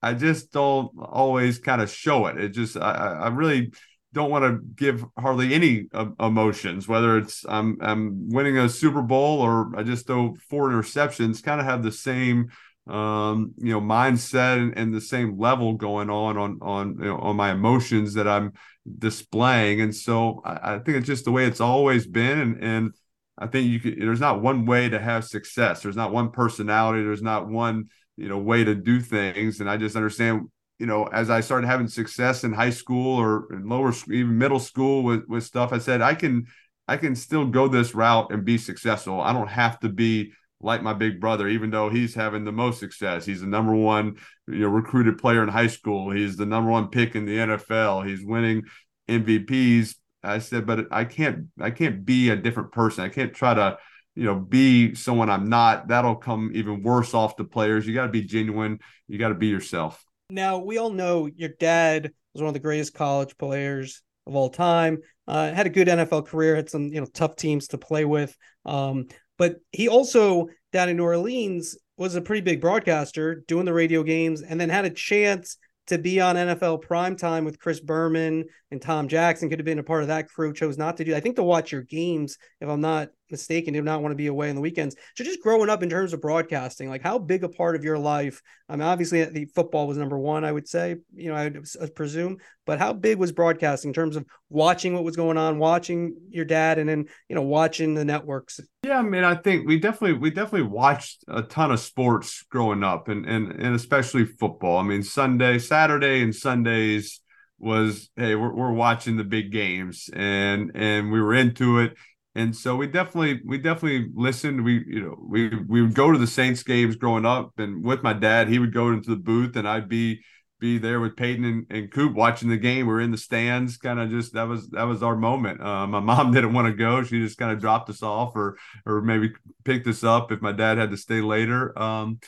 I just don't always kind of show it. It just I, I really don't want to give hardly any uh, emotions, whether it's I'm I'm winning a Super Bowl or I just throw four interceptions. Kind of have the same um, you know mindset and, and, the same level going on on on you know, on my emotions that I'm displaying, and so I, I, think it's just the way it's always been, and and I think you could. There's not one way to have success. There's not one personality. There's not one you know way to do things, and I just understand you know, as I started having success in high school or in lower, even middle school with with stuff, I said I can I can still go this route and be successful. I don't have to be like my big brother, even though he's having the most success. He's the number one, you know, recruited player in high school. He's the number one pick in the NFL. He's winning MVPs. I said, but I can't I can't be a different person. I can't try to you know be someone I'm not. That'll come even worse off the players. You got to be genuine. You got to be yourself. Now, we all know your dad was one of the greatest college players of all time. Uh, had a good NFL career, had some you know tough teams to play with. Um, but he also down in New Orleans was a pretty big broadcaster doing the radio games, and then had a chance to be on NFL primetime with Chris Berman and Tom Jackson could have been a part of that crew, chose not to do. I think to watch your games, if I'm not mistaken, did not want to be away on the weekends. So just growing up in terms of broadcasting, like how big a part of your life? I mean, obviously the football was number one, I would say, you know, I would uh, presume, but how big was broadcasting in terms of watching what was going on, watching your dad, and then you know watching the networks? Yeah, I mean, I think we definitely we definitely watched a ton of sports growing up, and and and especially football. I mean, Sunday, Saturday, and Sundays was hey we're, we're watching the big games and and we were into it and so we definitely we definitely listened. We you know we we would go to the saints games growing up and with my dad he would go into the booth and i'd be be there with peyton and, and coop watching the game. We are in the stands kind of just that was that was our moment. Uh, my mom didn't want to go. She just kind of dropped us off or or maybe picked us up if my dad had to stay later. Um,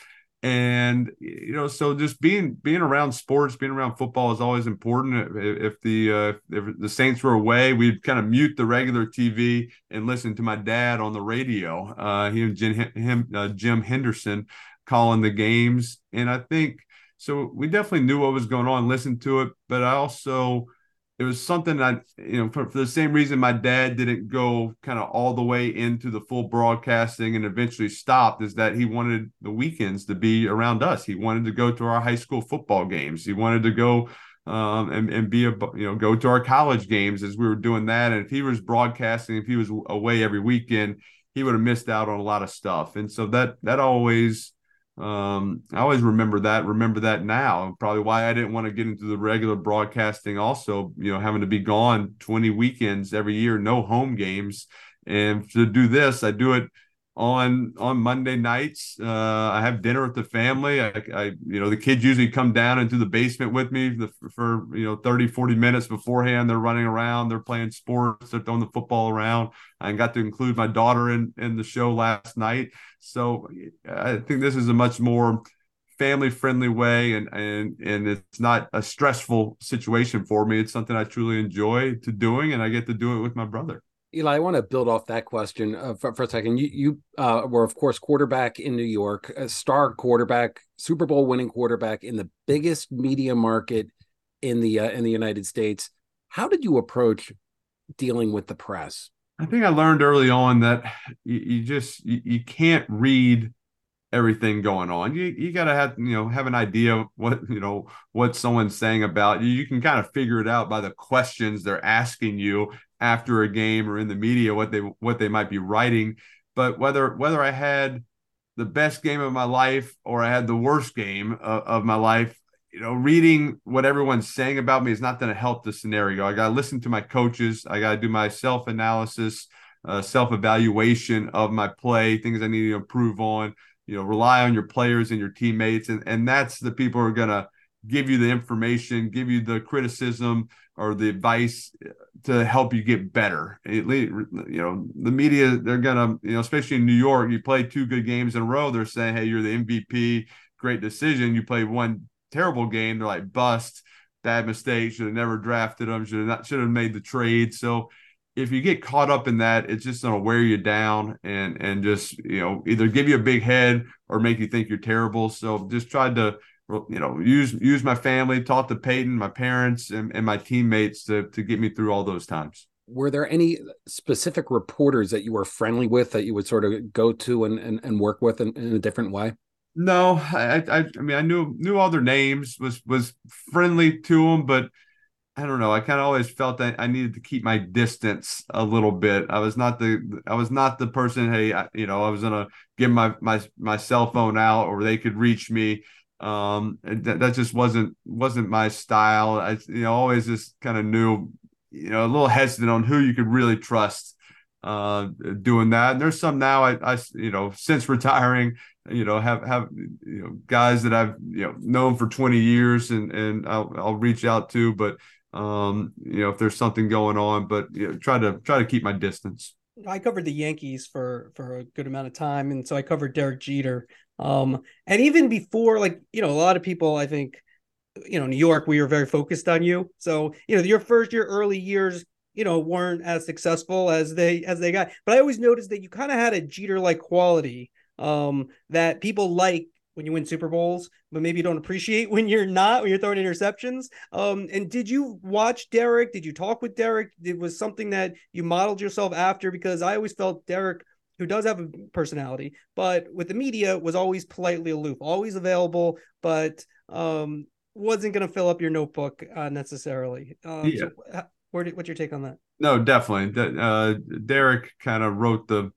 and you know so just being being around sports being around football is always important. If, if the uh, if the saints were away we'd kind of mute the regular tv and listen to my dad on the radio uh he and jim, him, uh, jim henderson calling the games. And i think so we definitely knew what was going on listened to it. But i also it was something that you know for, for, the same reason my dad didn't go kind of all the way into the full broadcasting and eventually stopped is that he wanted the weekends to be around us. He wanted to go to our high school football games. He wanted to go um, and, and be a you know go to our college games as we were doing that. And if he was broadcasting if he was away every weekend he would have missed out on a lot of stuff. And so that that always um, I always remember that, remember that now. Probably why I didn't want to get into the regular broadcasting, also, you know, having to be gone 20 weekends every year, no home games. And to do this, I do it on on Monday nights. Uh, I have dinner with the family. I, I, you know, the kids usually come down into the basement with me for, you know, 30, 40 minutes beforehand. They're running around, they're playing sports, they're throwing the football around. I got to include my daughter in, in the show last night. So I think this is a much more family friendly way and and and it's not a stressful situation for me. It's something I truly enjoy to doing and I get to do it with my brother. Eli, I want to build off that question uh, for, for, a second. You you uh, were, of course, quarterback in New York, a star quarterback, Super Bowl winning quarterback in the biggest media market in the uh, in the United States. How did you approach dealing with the press? I think I learned early on that you, you just you, you, can't read everything going on. You you got to have you know have an idea what you know what someone's saying about you. You can kind of figure it out by the questions they're asking you after a game or in the media what they what they might be writing. But whether whether i had the best game of my life or i had the worst game of, of my life you know reading what everyone's saying about me is not going to help the scenario. I got to listen to my coaches. I got to do my self analysis uh, self evaluation of my play things i need to improve on you know rely on your players and your teammates. And and that's the people who are going to give you the information, give you the criticism or the advice uh, to help you get better. you know, the media, they're going to, you know, especially in New York, you play two good games in a row, they're saying, hey, you're the MVP, great decision. You play one terrible game, they're like, bust, bad mistake, should have never drafted them, should have not, should have made the trade. So, if you get caught up in that, it's just going to wear you down and and just you know either give you a big head or make you think you're terrible. So just try to you know, use use my family, talk to Peyton, my parents, and, and my teammates to to get me through all those times. Were there any specific reporters that you were friendly with that you would sort of go to and and, and work with in, in a different way? No, I, I I mean I knew knew all their names, was was friendly to them, but I don't know. I kind of always felt that I needed to keep my distance a little bit. I was not the I was not the person. Hey, I, you know, I was gonna give my my my cell phone out, or they could reach me um, that, that just wasn't wasn't my style. I you know always just kind of knew you know a little hesitant on who you could really trust uh, doing that. And there's some now I, I you know since retiring you know have have you know guys that I've you know known for 20 years and and I'll, I'll reach out to, but um you know if there's something going on, but you know, try to try to keep my distance. I covered the Yankees for for a good amount of time, and so I covered Derek Jeter. Um, and even before, like you know, a lot of people, I think, you know, New York, we were very focused on you. So you know, your first year, early years, you know, weren't as successful as they as they got. But I always noticed that you kind of had a Jeter like quality um, that people like when you win Super Bowls, but maybe you don't appreciate when you're not when you're throwing interceptions. Um, and did you watch Derek? Did you talk with Derek? It was something that you modeled yourself after because I always felt Derek, who does have a personality, but with the media was always politely aloof, always available, but um, wasn't going to fill up your notebook uh, necessarily. Um, yeah. So, where did, what's your take on that? No, definitely. Uh, Derek kind of wrote the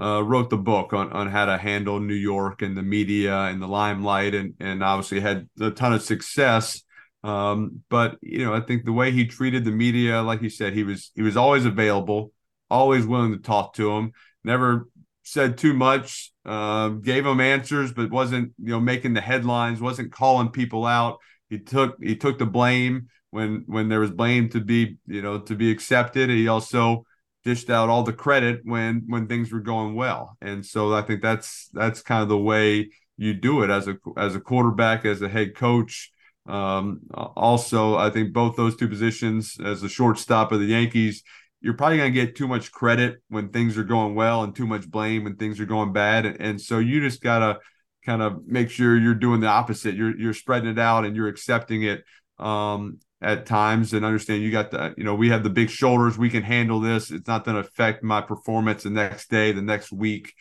uh, wrote the book on, on how to handle New York and the media and the limelight, and and obviously had a ton of success. Um, but you know, I think the way he treated the media, like you said, he was he was always available, always willing to talk to them. Never said too much, uh, gave them answers, but wasn't you know making the headlines, wasn't calling people out. He took he took the blame when when there was blame to be you know to be accepted. He also dished out all the credit when when things were going well. And so I think that's that's kind of the way you do it as a as a quarterback, as a head coach. Um, also, I think both those two positions as a shortstop of the Yankees, you're probably going to get too much credit when things are going well and too much blame when things are going bad. And, and so you just got to kind of make sure you're doing the opposite. You're you're spreading it out and you're accepting it. Um, at times and understand you got the you know we have the big shoulders we can handle this it's not going to affect my performance the next day the next week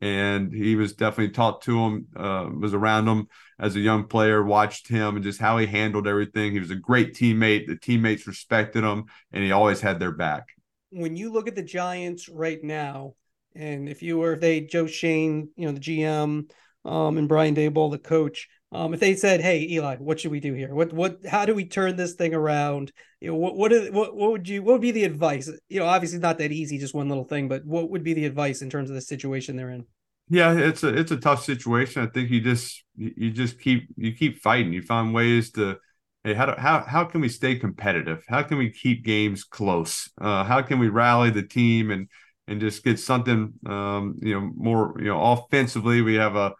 and he was definitely taught to him uh, was around him as a young player watched him and just how he handled everything he was a great teammate the teammates respected him and he always had their back when you look at the giants right now and if you were if they joe Schoen, you know the gm um, and brian daboll the coach um, if they said, "Hey, Eli, what should we do here? What what? How do we turn this thing around? You know, what what what would you what would be the advice? You know, obviously not that easy, just one little thing, but what would be the advice in terms of the situation they're in? Yeah, it's a it's a tough situation. I think you just you just keep you keep fighting. You find ways to how do, how how can we stay competitive? How can we keep games close? Uh, how can we rally the team and and just get something um, you know more you know offensively? We have a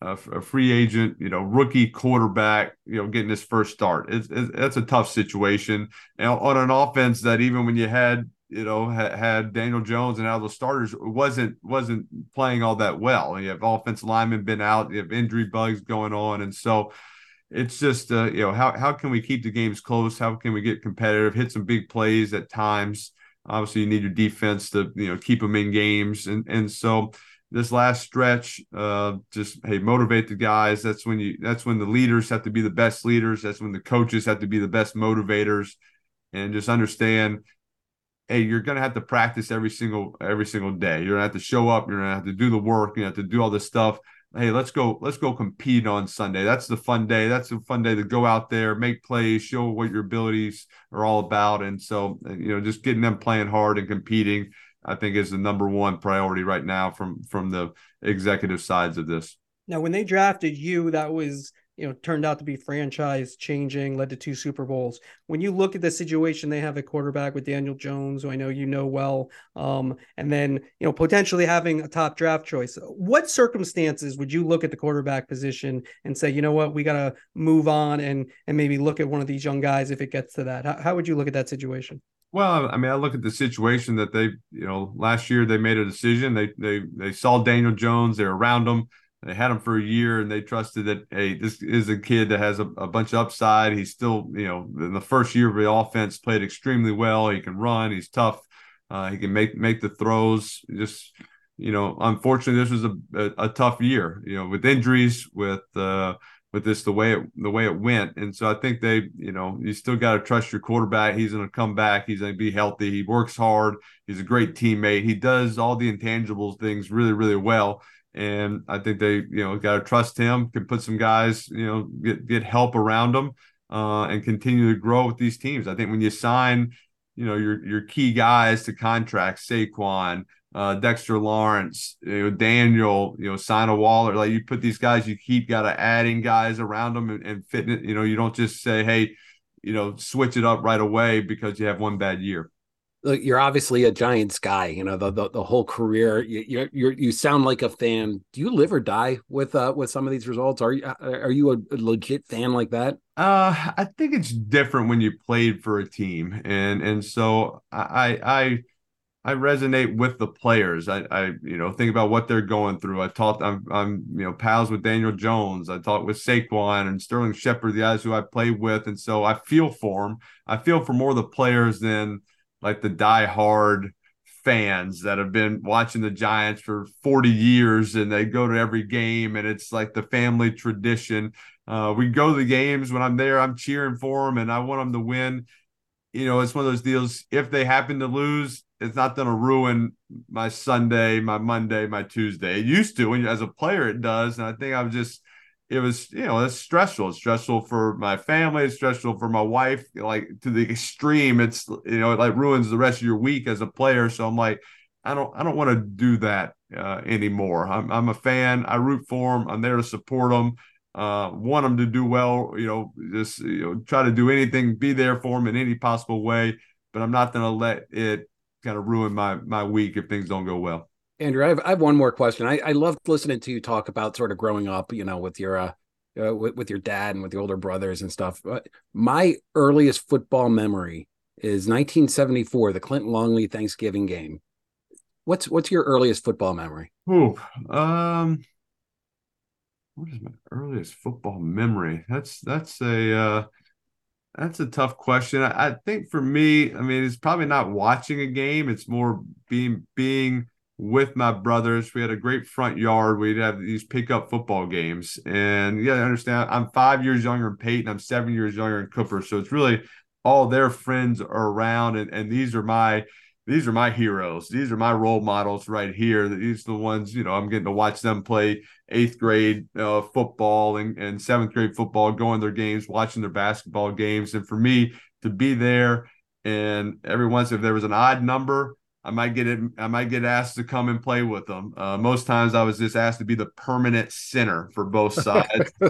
a, a, free agent, you know, rookie quarterback, you know, getting his first start. It's, it's that's a tough situation. And on an offense that even when you had, you know, had, had Daniel Jones and of the starters, wasn't wasn't playing all that well. You have offensive linemen been out, you have injury bugs going on, and so it's just uh, you know how how can we keep the games close? How can we get competitive? Hit some big plays at times. Obviously, you need your defense to you know keep them in games, and and so this last stretch uh, just hey motivate the guys. That's when you that's when the leaders have to be the best leaders. That's when the coaches have to be the best motivators. And just understand hey you're to have to practice every single every single day. You're to have to show up. You're to have to do the work. You have to do all this stuff hey let's go let's go compete on sunday. That's the fun day. That's the fun day to go out there make plays show what your abilities are all about. And so uh, you know just getting them playing hard and competing I think is the number one priority right now from from the executive sides of this. Now, when they drafted you, that was you know turned out to be franchise changing, led to two Super Bowls. When you look at the situation they have a quarterback with Daniel Jones, who I know you know well, um, and then you know potentially having a top draft choice, what circumstances would you look at the quarterback position and say, you know what, we got to move on and and maybe look at one of these young guys if it gets to that? How, how would you look at that situation? Well, I mean, I look at the situation that they, you know, last year they made a decision. They they they saw Daniel Jones. They're around him. They had him for a year, and they trusted that hey, this is a kid that has a, a bunch of upside. He's still, you know, in the first year of the offense, played extremely well. He can run. He's tough. Uh, he can make make the throws. Just, you know, unfortunately, this was a, a, a tough year. You know, with injuries, with uh, with this the way it the way it went. And so I think they, you know, you still got to trust your quarterback. He's going to come back. He's going to be healthy. He works hard. He's a great teammate. He does all the intangibles things really, really well. And I think they, you know, got to trust him. Can put some guys, you know, get get help around him uh, and continue to grow with these teams. I think when you sign, you know, your your key guys to contracts, Saquon, uh, Dexter Lawrence, you know, Daniel, you know, sign a Waller. Like you put these guys, you keep got to adding guys around them and, and fitting it. You know, you don't just say, hey, you know, switch it up right away because you have one bad year. You're obviously a Giants guy. You know the the, the whole career. You you you sound like a fan. Do you live or die with uh with some of these results? Are you uh, are you a, a legit fan like that? Uh, I think it's different when you played for a team, and and so I I I resonate with the players. I, I, you know, think about what they're going through. I talked, I'm, I'm, you know, pals with Daniel Jones. I talked with Saquon and Sterling Shepard, the guys who I played with, and so I feel for them. I feel for more of the players than like the die-hard fans that have been watching the Giants for 40 years and they go to every game and it's like the family tradition. Uh, we go to the games when I'm there, I'm cheering for them and I want them to win. You know, it's one of those deals. If they happen to lose, it's not going to ruin my Sunday, my Monday, my Tuesday. It used to, when as a player, it does. And I think I'm just, it was, you know, it's stressful. It's stressful for my family. It's stressful for my wife, like to the extreme. It's, you know, it like ruins the rest of your week as a player. So I'm like, I don't, I don't want to do that uh, anymore. I'm, I'm a fan. I root for them. I'm there to support them. Uh, want them to do well. You know, just you know, try to do anything, be there for them in any possible way. But I'm not going to let it kind of ruin my my week if things don't go well. Andrew, I have, I have one more question. I, I loved listening to you talk about sort of growing up, you know, with your uh, uh with, with your dad and with your older brothers and stuff. But my earliest football memory is 1974, the Clint Longley Thanksgiving game. What's what's your earliest football memory? Ooh, um, what is my earliest football memory? That's that's a uh, that's a tough question. I, I, think for me, I mean, it's probably not watching a game. It's more being being with my brothers. We had a great front yard. We'd have these pickup football games, and yeah, I understand. I'm five years younger than Peyton. I'm seven years younger than Cooper. So it's really all their friends are around, and and these are my these are my heroes. These are my role models right here. These are the ones, you know, I'm getting to watch them play eighth grade uh, football and, and seventh grade football, going their games, watching their basketball games. And for me to be there and every once, if there was an odd number, I might get it. I might get asked to come and play with them. Uh, most times, I was just asked to be the permanent center for both sides.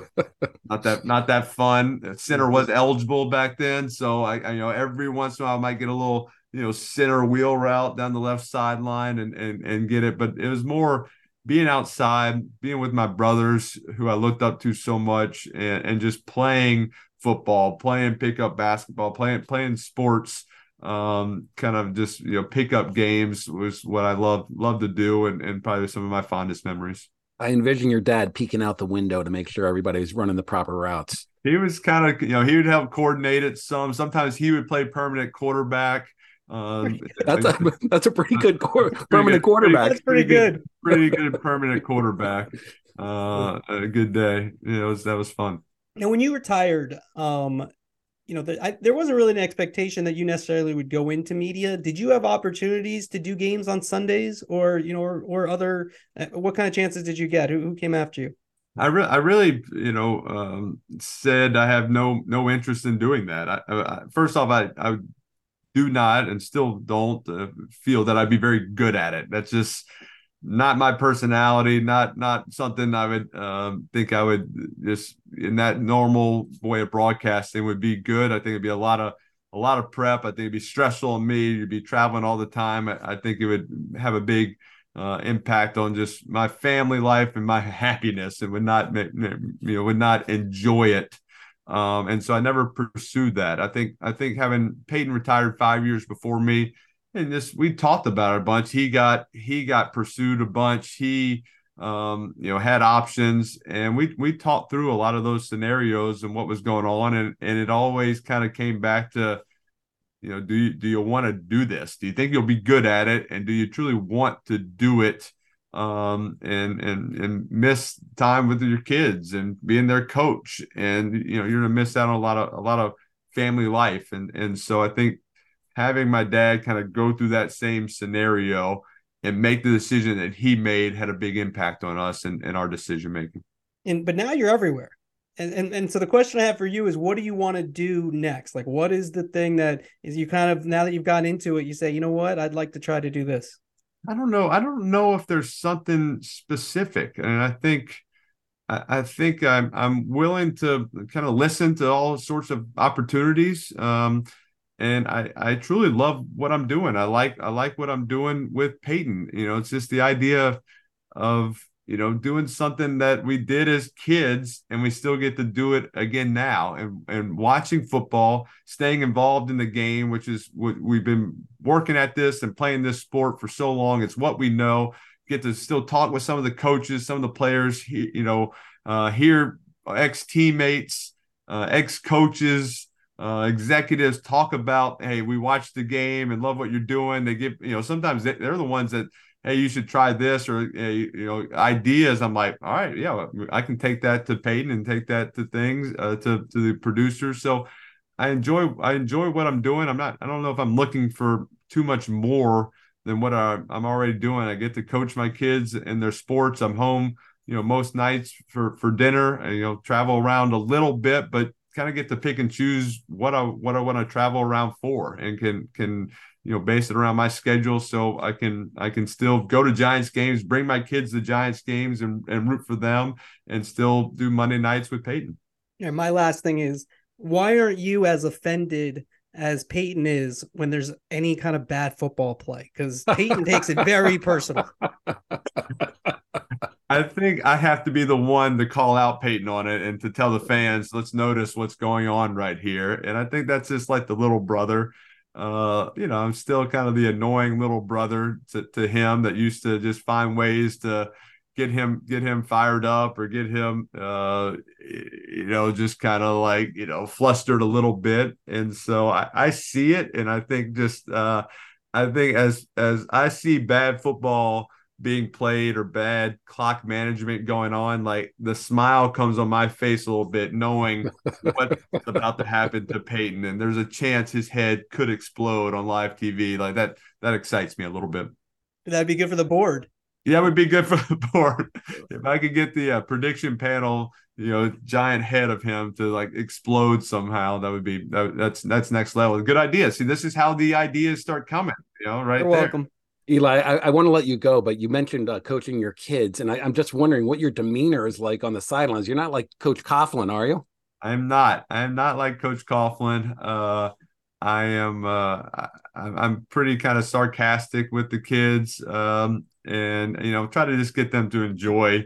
not that, not that fun. Center was eligible back then, so I, I, you know, every once in a while, I might get a little you know center wheel route down the left sideline and and and get it. But it was more being outside, being with my brothers who I looked up to so much, and, and just playing football, playing pickup basketball, playing playing sports. Um, kind of just you know pick up games was what I love love to do, and and probably some of my fondest memories. I envision your dad peeking out the window to make sure everybody's running the proper routes. He was kind of, you know, he would help coordinate it some. Sometimes he would play permanent quarterback. Um, that's a that's a pretty good qu- permanent good. quarterback. That's pretty, pretty good. Pretty good permanent quarterback. Uh, a good day. You know, was, that was fun. Now, when you retired, um, you know, the, I, there wasn't really an expectation that you necessarily would go into media. Did you have opportunities to do games on Sundays, or you know, or, or other? Uh, what kind of chances did you get? Who, who came after you? I, re- I really, you know, um, said I have no no interest in doing that. I, I, first off, I, I do not and still don't uh, feel that I'd be very good at it. That's just not my personality, not not something I would um, think I would just in that normal way of broadcasting would be good. I think it'd be a lot of a lot of prep. I think it'd be stressful on me. You'd be traveling all the time. I, I think it would have a big uh, impact on just my family life and my happiness, and would not you know would not enjoy it um, and so I never pursued that. I think I think having Peyton retired five years before me, and this we talked about it a bunch. He got he got pursued a bunch. He um, you know had options, and we we talked through a lot of those scenarios and what was going on, and and it always kind of came back to you know do you do you want to do this? Do you think you'll be good at it, and do you truly want to do it? um, and and and miss time with your kids and being their coach, and you know you're gonna miss out on a lot of a lot of family life, and and so I think having my dad kind of go through that same scenario and make the decision that he made had a big impact on us and, and our decision making. And but now you're everywhere. And, and and so the question I have for you is what do you want to do next? Like what is the thing that is you kind of now that you've gotten into it, you say, you know what, I'd like to try to do this. I don't know. I don't know if there's something specific, and I think I, I think I'm I'm willing to kind of listen to all sorts of opportunities. Um, and I I truly love what I'm doing. I like I like what I'm doing with Peyton. You know, it's just the idea of you know, doing something that we did as kids and we still get to do it again now and, and watching football, staying involved in the game, which is what we've been working at this and playing this sport for so long. It's what we know. Get to still talk with some of the coaches, some of the players, you know, uh, hear ex teammates, uh, ex coaches, uh, executives talk about, hey, we watched the game and love what you're doing. They give, you know, sometimes they, they're the ones that hey, you should try this or you know ideas. I'm like, all right, yeah, I can take that to Peyton and take that to things uh, to to the producers. So I enjoy I enjoy what I'm doing. I'm not I don't know if I'm looking for too much more than what I, I'm already doing. I get to coach my kids in their sports. I'm home, you know, most nights for for dinner. And, you know, travel around a little bit, but kind of get to pick and choose what I what I want to travel around for, and can can you know base it around my schedule so i can i can still go to giants games bring my kids to giants games and, and root for them and still do monday nights with peyton. Yeah my last thing is why aren't you as offended as peyton is when there's any kind of bad football play because peyton takes it very personal I think I have to be the one to call out Peyton on it and to tell the fans, let's notice what's going on right here. And I think that's just like the little brother uh, you know, I'm still kind of the annoying little brother to, to him that used to just find ways to get him get him fired up or get him uh you know just kind of like you know flustered a little bit and so I, I see it and i think just uh i think as as i see bad football being played or bad clock management going on, like the smile comes on my face a little bit, knowing what's about to happen to Peyton, and there's a chance his head could explode on live TV. Like that, that excites me a little bit. That'd be good for the board. Yeah, it would be good for the board if I could get the uh, prediction panel, you know, giant head of him to like explode somehow. That would be that, that's that's next level. Good idea. See, this is how the ideas start coming. You know, right You're there. welcome. Eli, I, I want to let you go, but you mentioned uh, coaching your kids, and I, am just wondering what your demeanor is like on the sidelines. You're not like Coach Coughlin, are you? I'm not. I'm not like Coach Coughlin. Uh, I am. Uh, I, I'm pretty kind of sarcastic with the kids, um, and you know, try to just get them to enjoy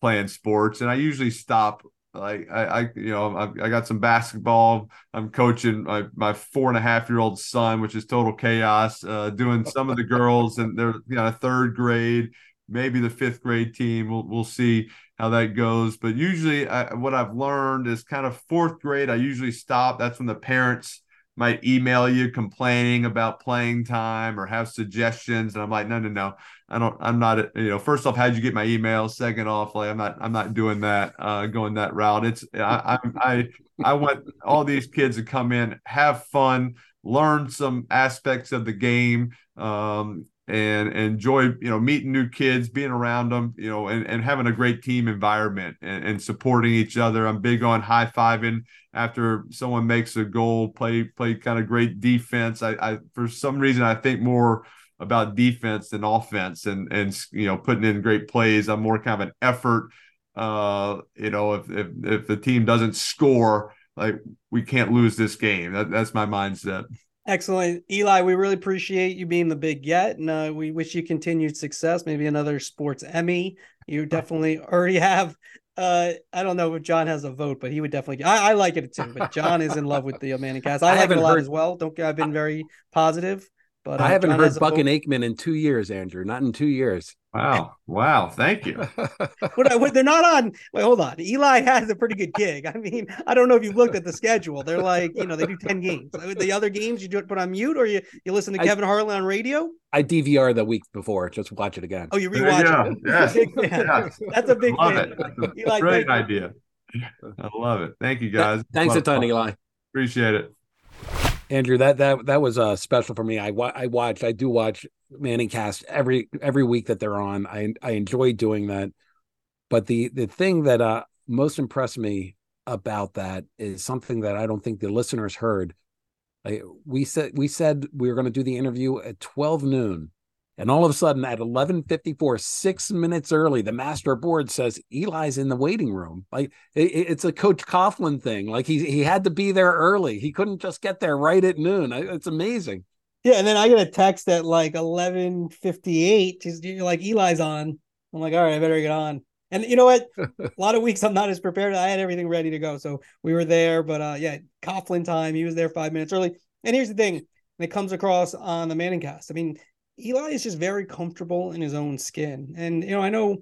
playing sports. And I usually stop like I, I you know, I, I, got some basketball. I'm coaching my, my four and a half year old son, which is total chaos. Uh, doing some of the girls, and they're you know third grade, maybe the fifth grade team. We'll we'll see how that goes. But usually, I, what I've learned is kind of fourth grade. I usually stop. That's when the parents might email you complaining about playing time or have suggestions, and I'm like, no, no, no. I don't. I'm not. You know, first off, how'd you get my email? Second off, like I'm not. I'm not doing that. Uh, going that route. It's. I. I. I, want all these kids to come in, have fun, learn some aspects of the game, um, and, enjoy. You know, meeting new kids, being around them. You know, and, and having a great team environment and, and supporting each other. I'm big on high fiving after someone makes a goal. Play play kind of great defense. I. I for some reason I think more about defense than offense and and you know putting in great plays. I'm more kind of an effort. Uh, you know, if if if the team doesn't score, like we can't lose this game. That, that's my mindset. Excellent, Eli. We really appreciate you being the big get, and uh, we wish you continued success. Maybe another sports Emmy. You definitely already have. Uh, I don't know if John has a vote, but he would definitely. I, I like it too, but John is in love with the Manning cast. I, I like it a lot heard, as well. Don't I've been very positive. But uh, I haven't John heard Buck and Aikman in two years, Andrew. Not in two years. Wow! Wow! Thank you. what, what, they're not on. Wait, hold on. Eli has a pretty good gig. I mean, I don't know if you've looked at the schedule. They're like, you know, they do ten games. The other games you do it put on mute, or you you listen to I, Kevin Harlan on radio. I DVR the week before. Just watch it again. Oh, you rewatch it. Yes. yes. That's a big love fan. It. That's a Eli, great idea. I love it. Thank you, guys. Thanks a ton, Eli. Appreciate it. Andrew, that that that was uh, special for me. I I watched, I do watch Manning Cast every every week that they're on. I I enjoy doing that. But the the thing that uh, most impressed me about that is something that I don't think the listeners heard. Like we said we said we were going to do the interview at 12 noon and all of a sudden, at 11:54, six minutes early, the master board says Eli's in the waiting room. Like it, it's a Coach Coughlin thing. Like he he had to be there early. He couldn't just get there right at noon. It's amazing. Yeah, and then I get a text at like 11:58. You're like Eli's on. I'm like, all right, I better get on. And you know what? a lot of weeks I'm not as prepared. I had everything ready to go. So we were there. But uh yeah, Coughlin time. He was there five minutes early. And here's the thing, it comes across on the Manning cast. I mean, Eli is just very comfortable in his own skin. And you know, I know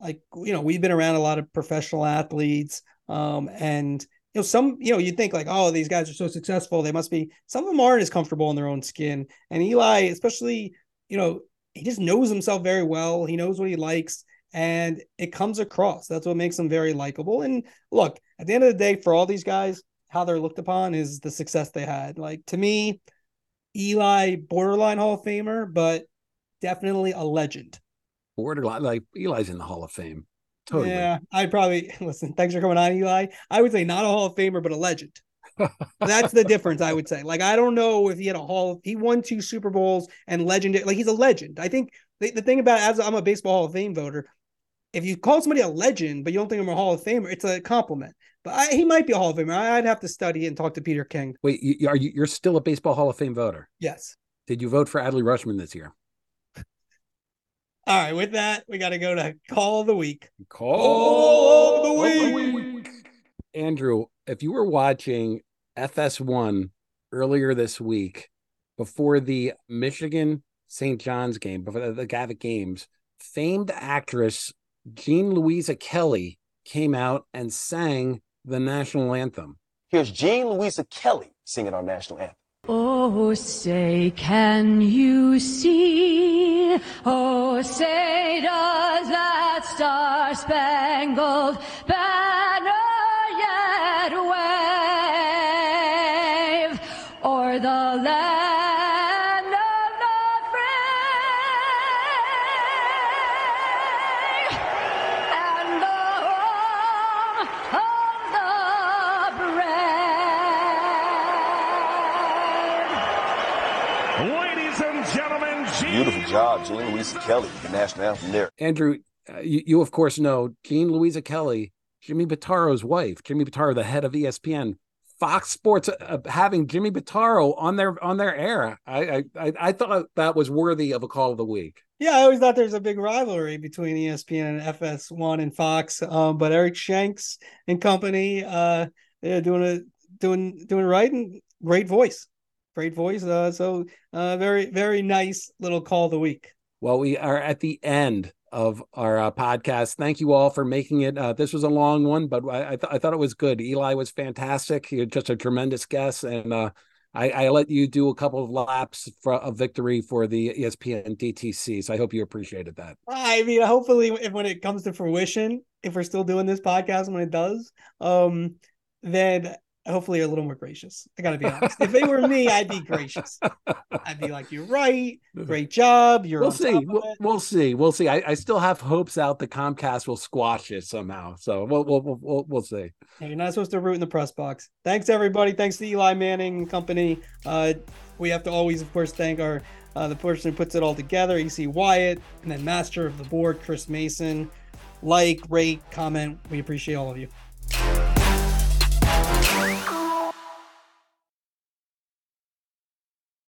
like you know, we've been around a lot of professional athletes. Um, and you know, some, you know, you think like, oh, these guys are so successful. They must be some of them aren't as comfortable in their own skin. And Eli, especially, you know, he just knows himself very well. He knows what he likes and it comes across. That's what makes them very likable. And look, at the end of the day, for all these guys, how they're looked upon is the success they had. Like to me, Eli, borderline Hall of Famer, but definitely a legend. Borderline, like Eli's in the Hall of Fame. Totally. Yeah, I'd probably listen. Thanks for coming on, Eli. I would say not a Hall of Famer, but a legend. That's the difference, I would say. Like, I don't know if he had a Hall. He won two Super Bowls and legend. Like, he's a legend. I think the, the thing about as I'm a baseball Hall of Fame voter, if you call somebody a legend, but you don't think I'm a Hall of Famer, it's a compliment. But I, he might be a Hall of Famer. I'd have to study and talk to Peter King. Wait, you, are you? You're still a baseball Hall of Fame voter? Yes. Did you vote for Adley Rutschman this year? All right. With that, we got to go to call of the week. Call, call of the week. week. Andrew, if you were watching FS1 earlier this week before the Michigan St. John's game, before the, the Gavitt games, famed actress Jean Louisa Kelly came out and sang the national anthem. Here's Jean Louisa Kelly singing our national anthem. Oh, say, can you see? Oh, Beautiful job, Jean Louisa Kelly, the national anthem there. Andrew, uh, you, you, of course know Jean Louisa Kelly, Jimmy Pitaro's wife, Jimmy Pitaro, the head of ESPN. Fox Sports uh, having Jimmy Pitaro on their on their air. I, I I thought that was worthy of a call of the week. Yeah, I always thought there's a big rivalry between ESPN and FS1 and Fox. Um, but Eric Shanks and company, uh, they're doing it doing doing right and great voice great voice. Uh, so uh, very very nice little call of the week. Well, we are at the end of our uh, podcast. Thank you all for making it. Uh, this was a long one, but I, I, th- I, thought it was good. Eli was fantastic. Was just a tremendous guest, and uh, I, I, let you do a couple of laps for a victory for the ESPN DTC. So I hope you appreciated that. I mean, hopefully, if when it comes to fruition, if we're still doing this podcast when it does, um, then hopefully a little more gracious. I gotta be honest. if it were me, I'd be gracious. I'd be like, "You're right. Great job. You're." We'll see. We'll, we'll, see. We'll see. I, I, still have hopes out the Comcast will squash it somehow. So we'll we'll we'll, we'll see. you're not supposed to root in the press box. Thanks everybody. Thanks to Eli Manning and company. Uh, we have to always, of course, thank our uh, the person who puts it all together, EC Wyatt, and then master of the board, Chris Mason. Like, rate, comment. We appreciate all of you.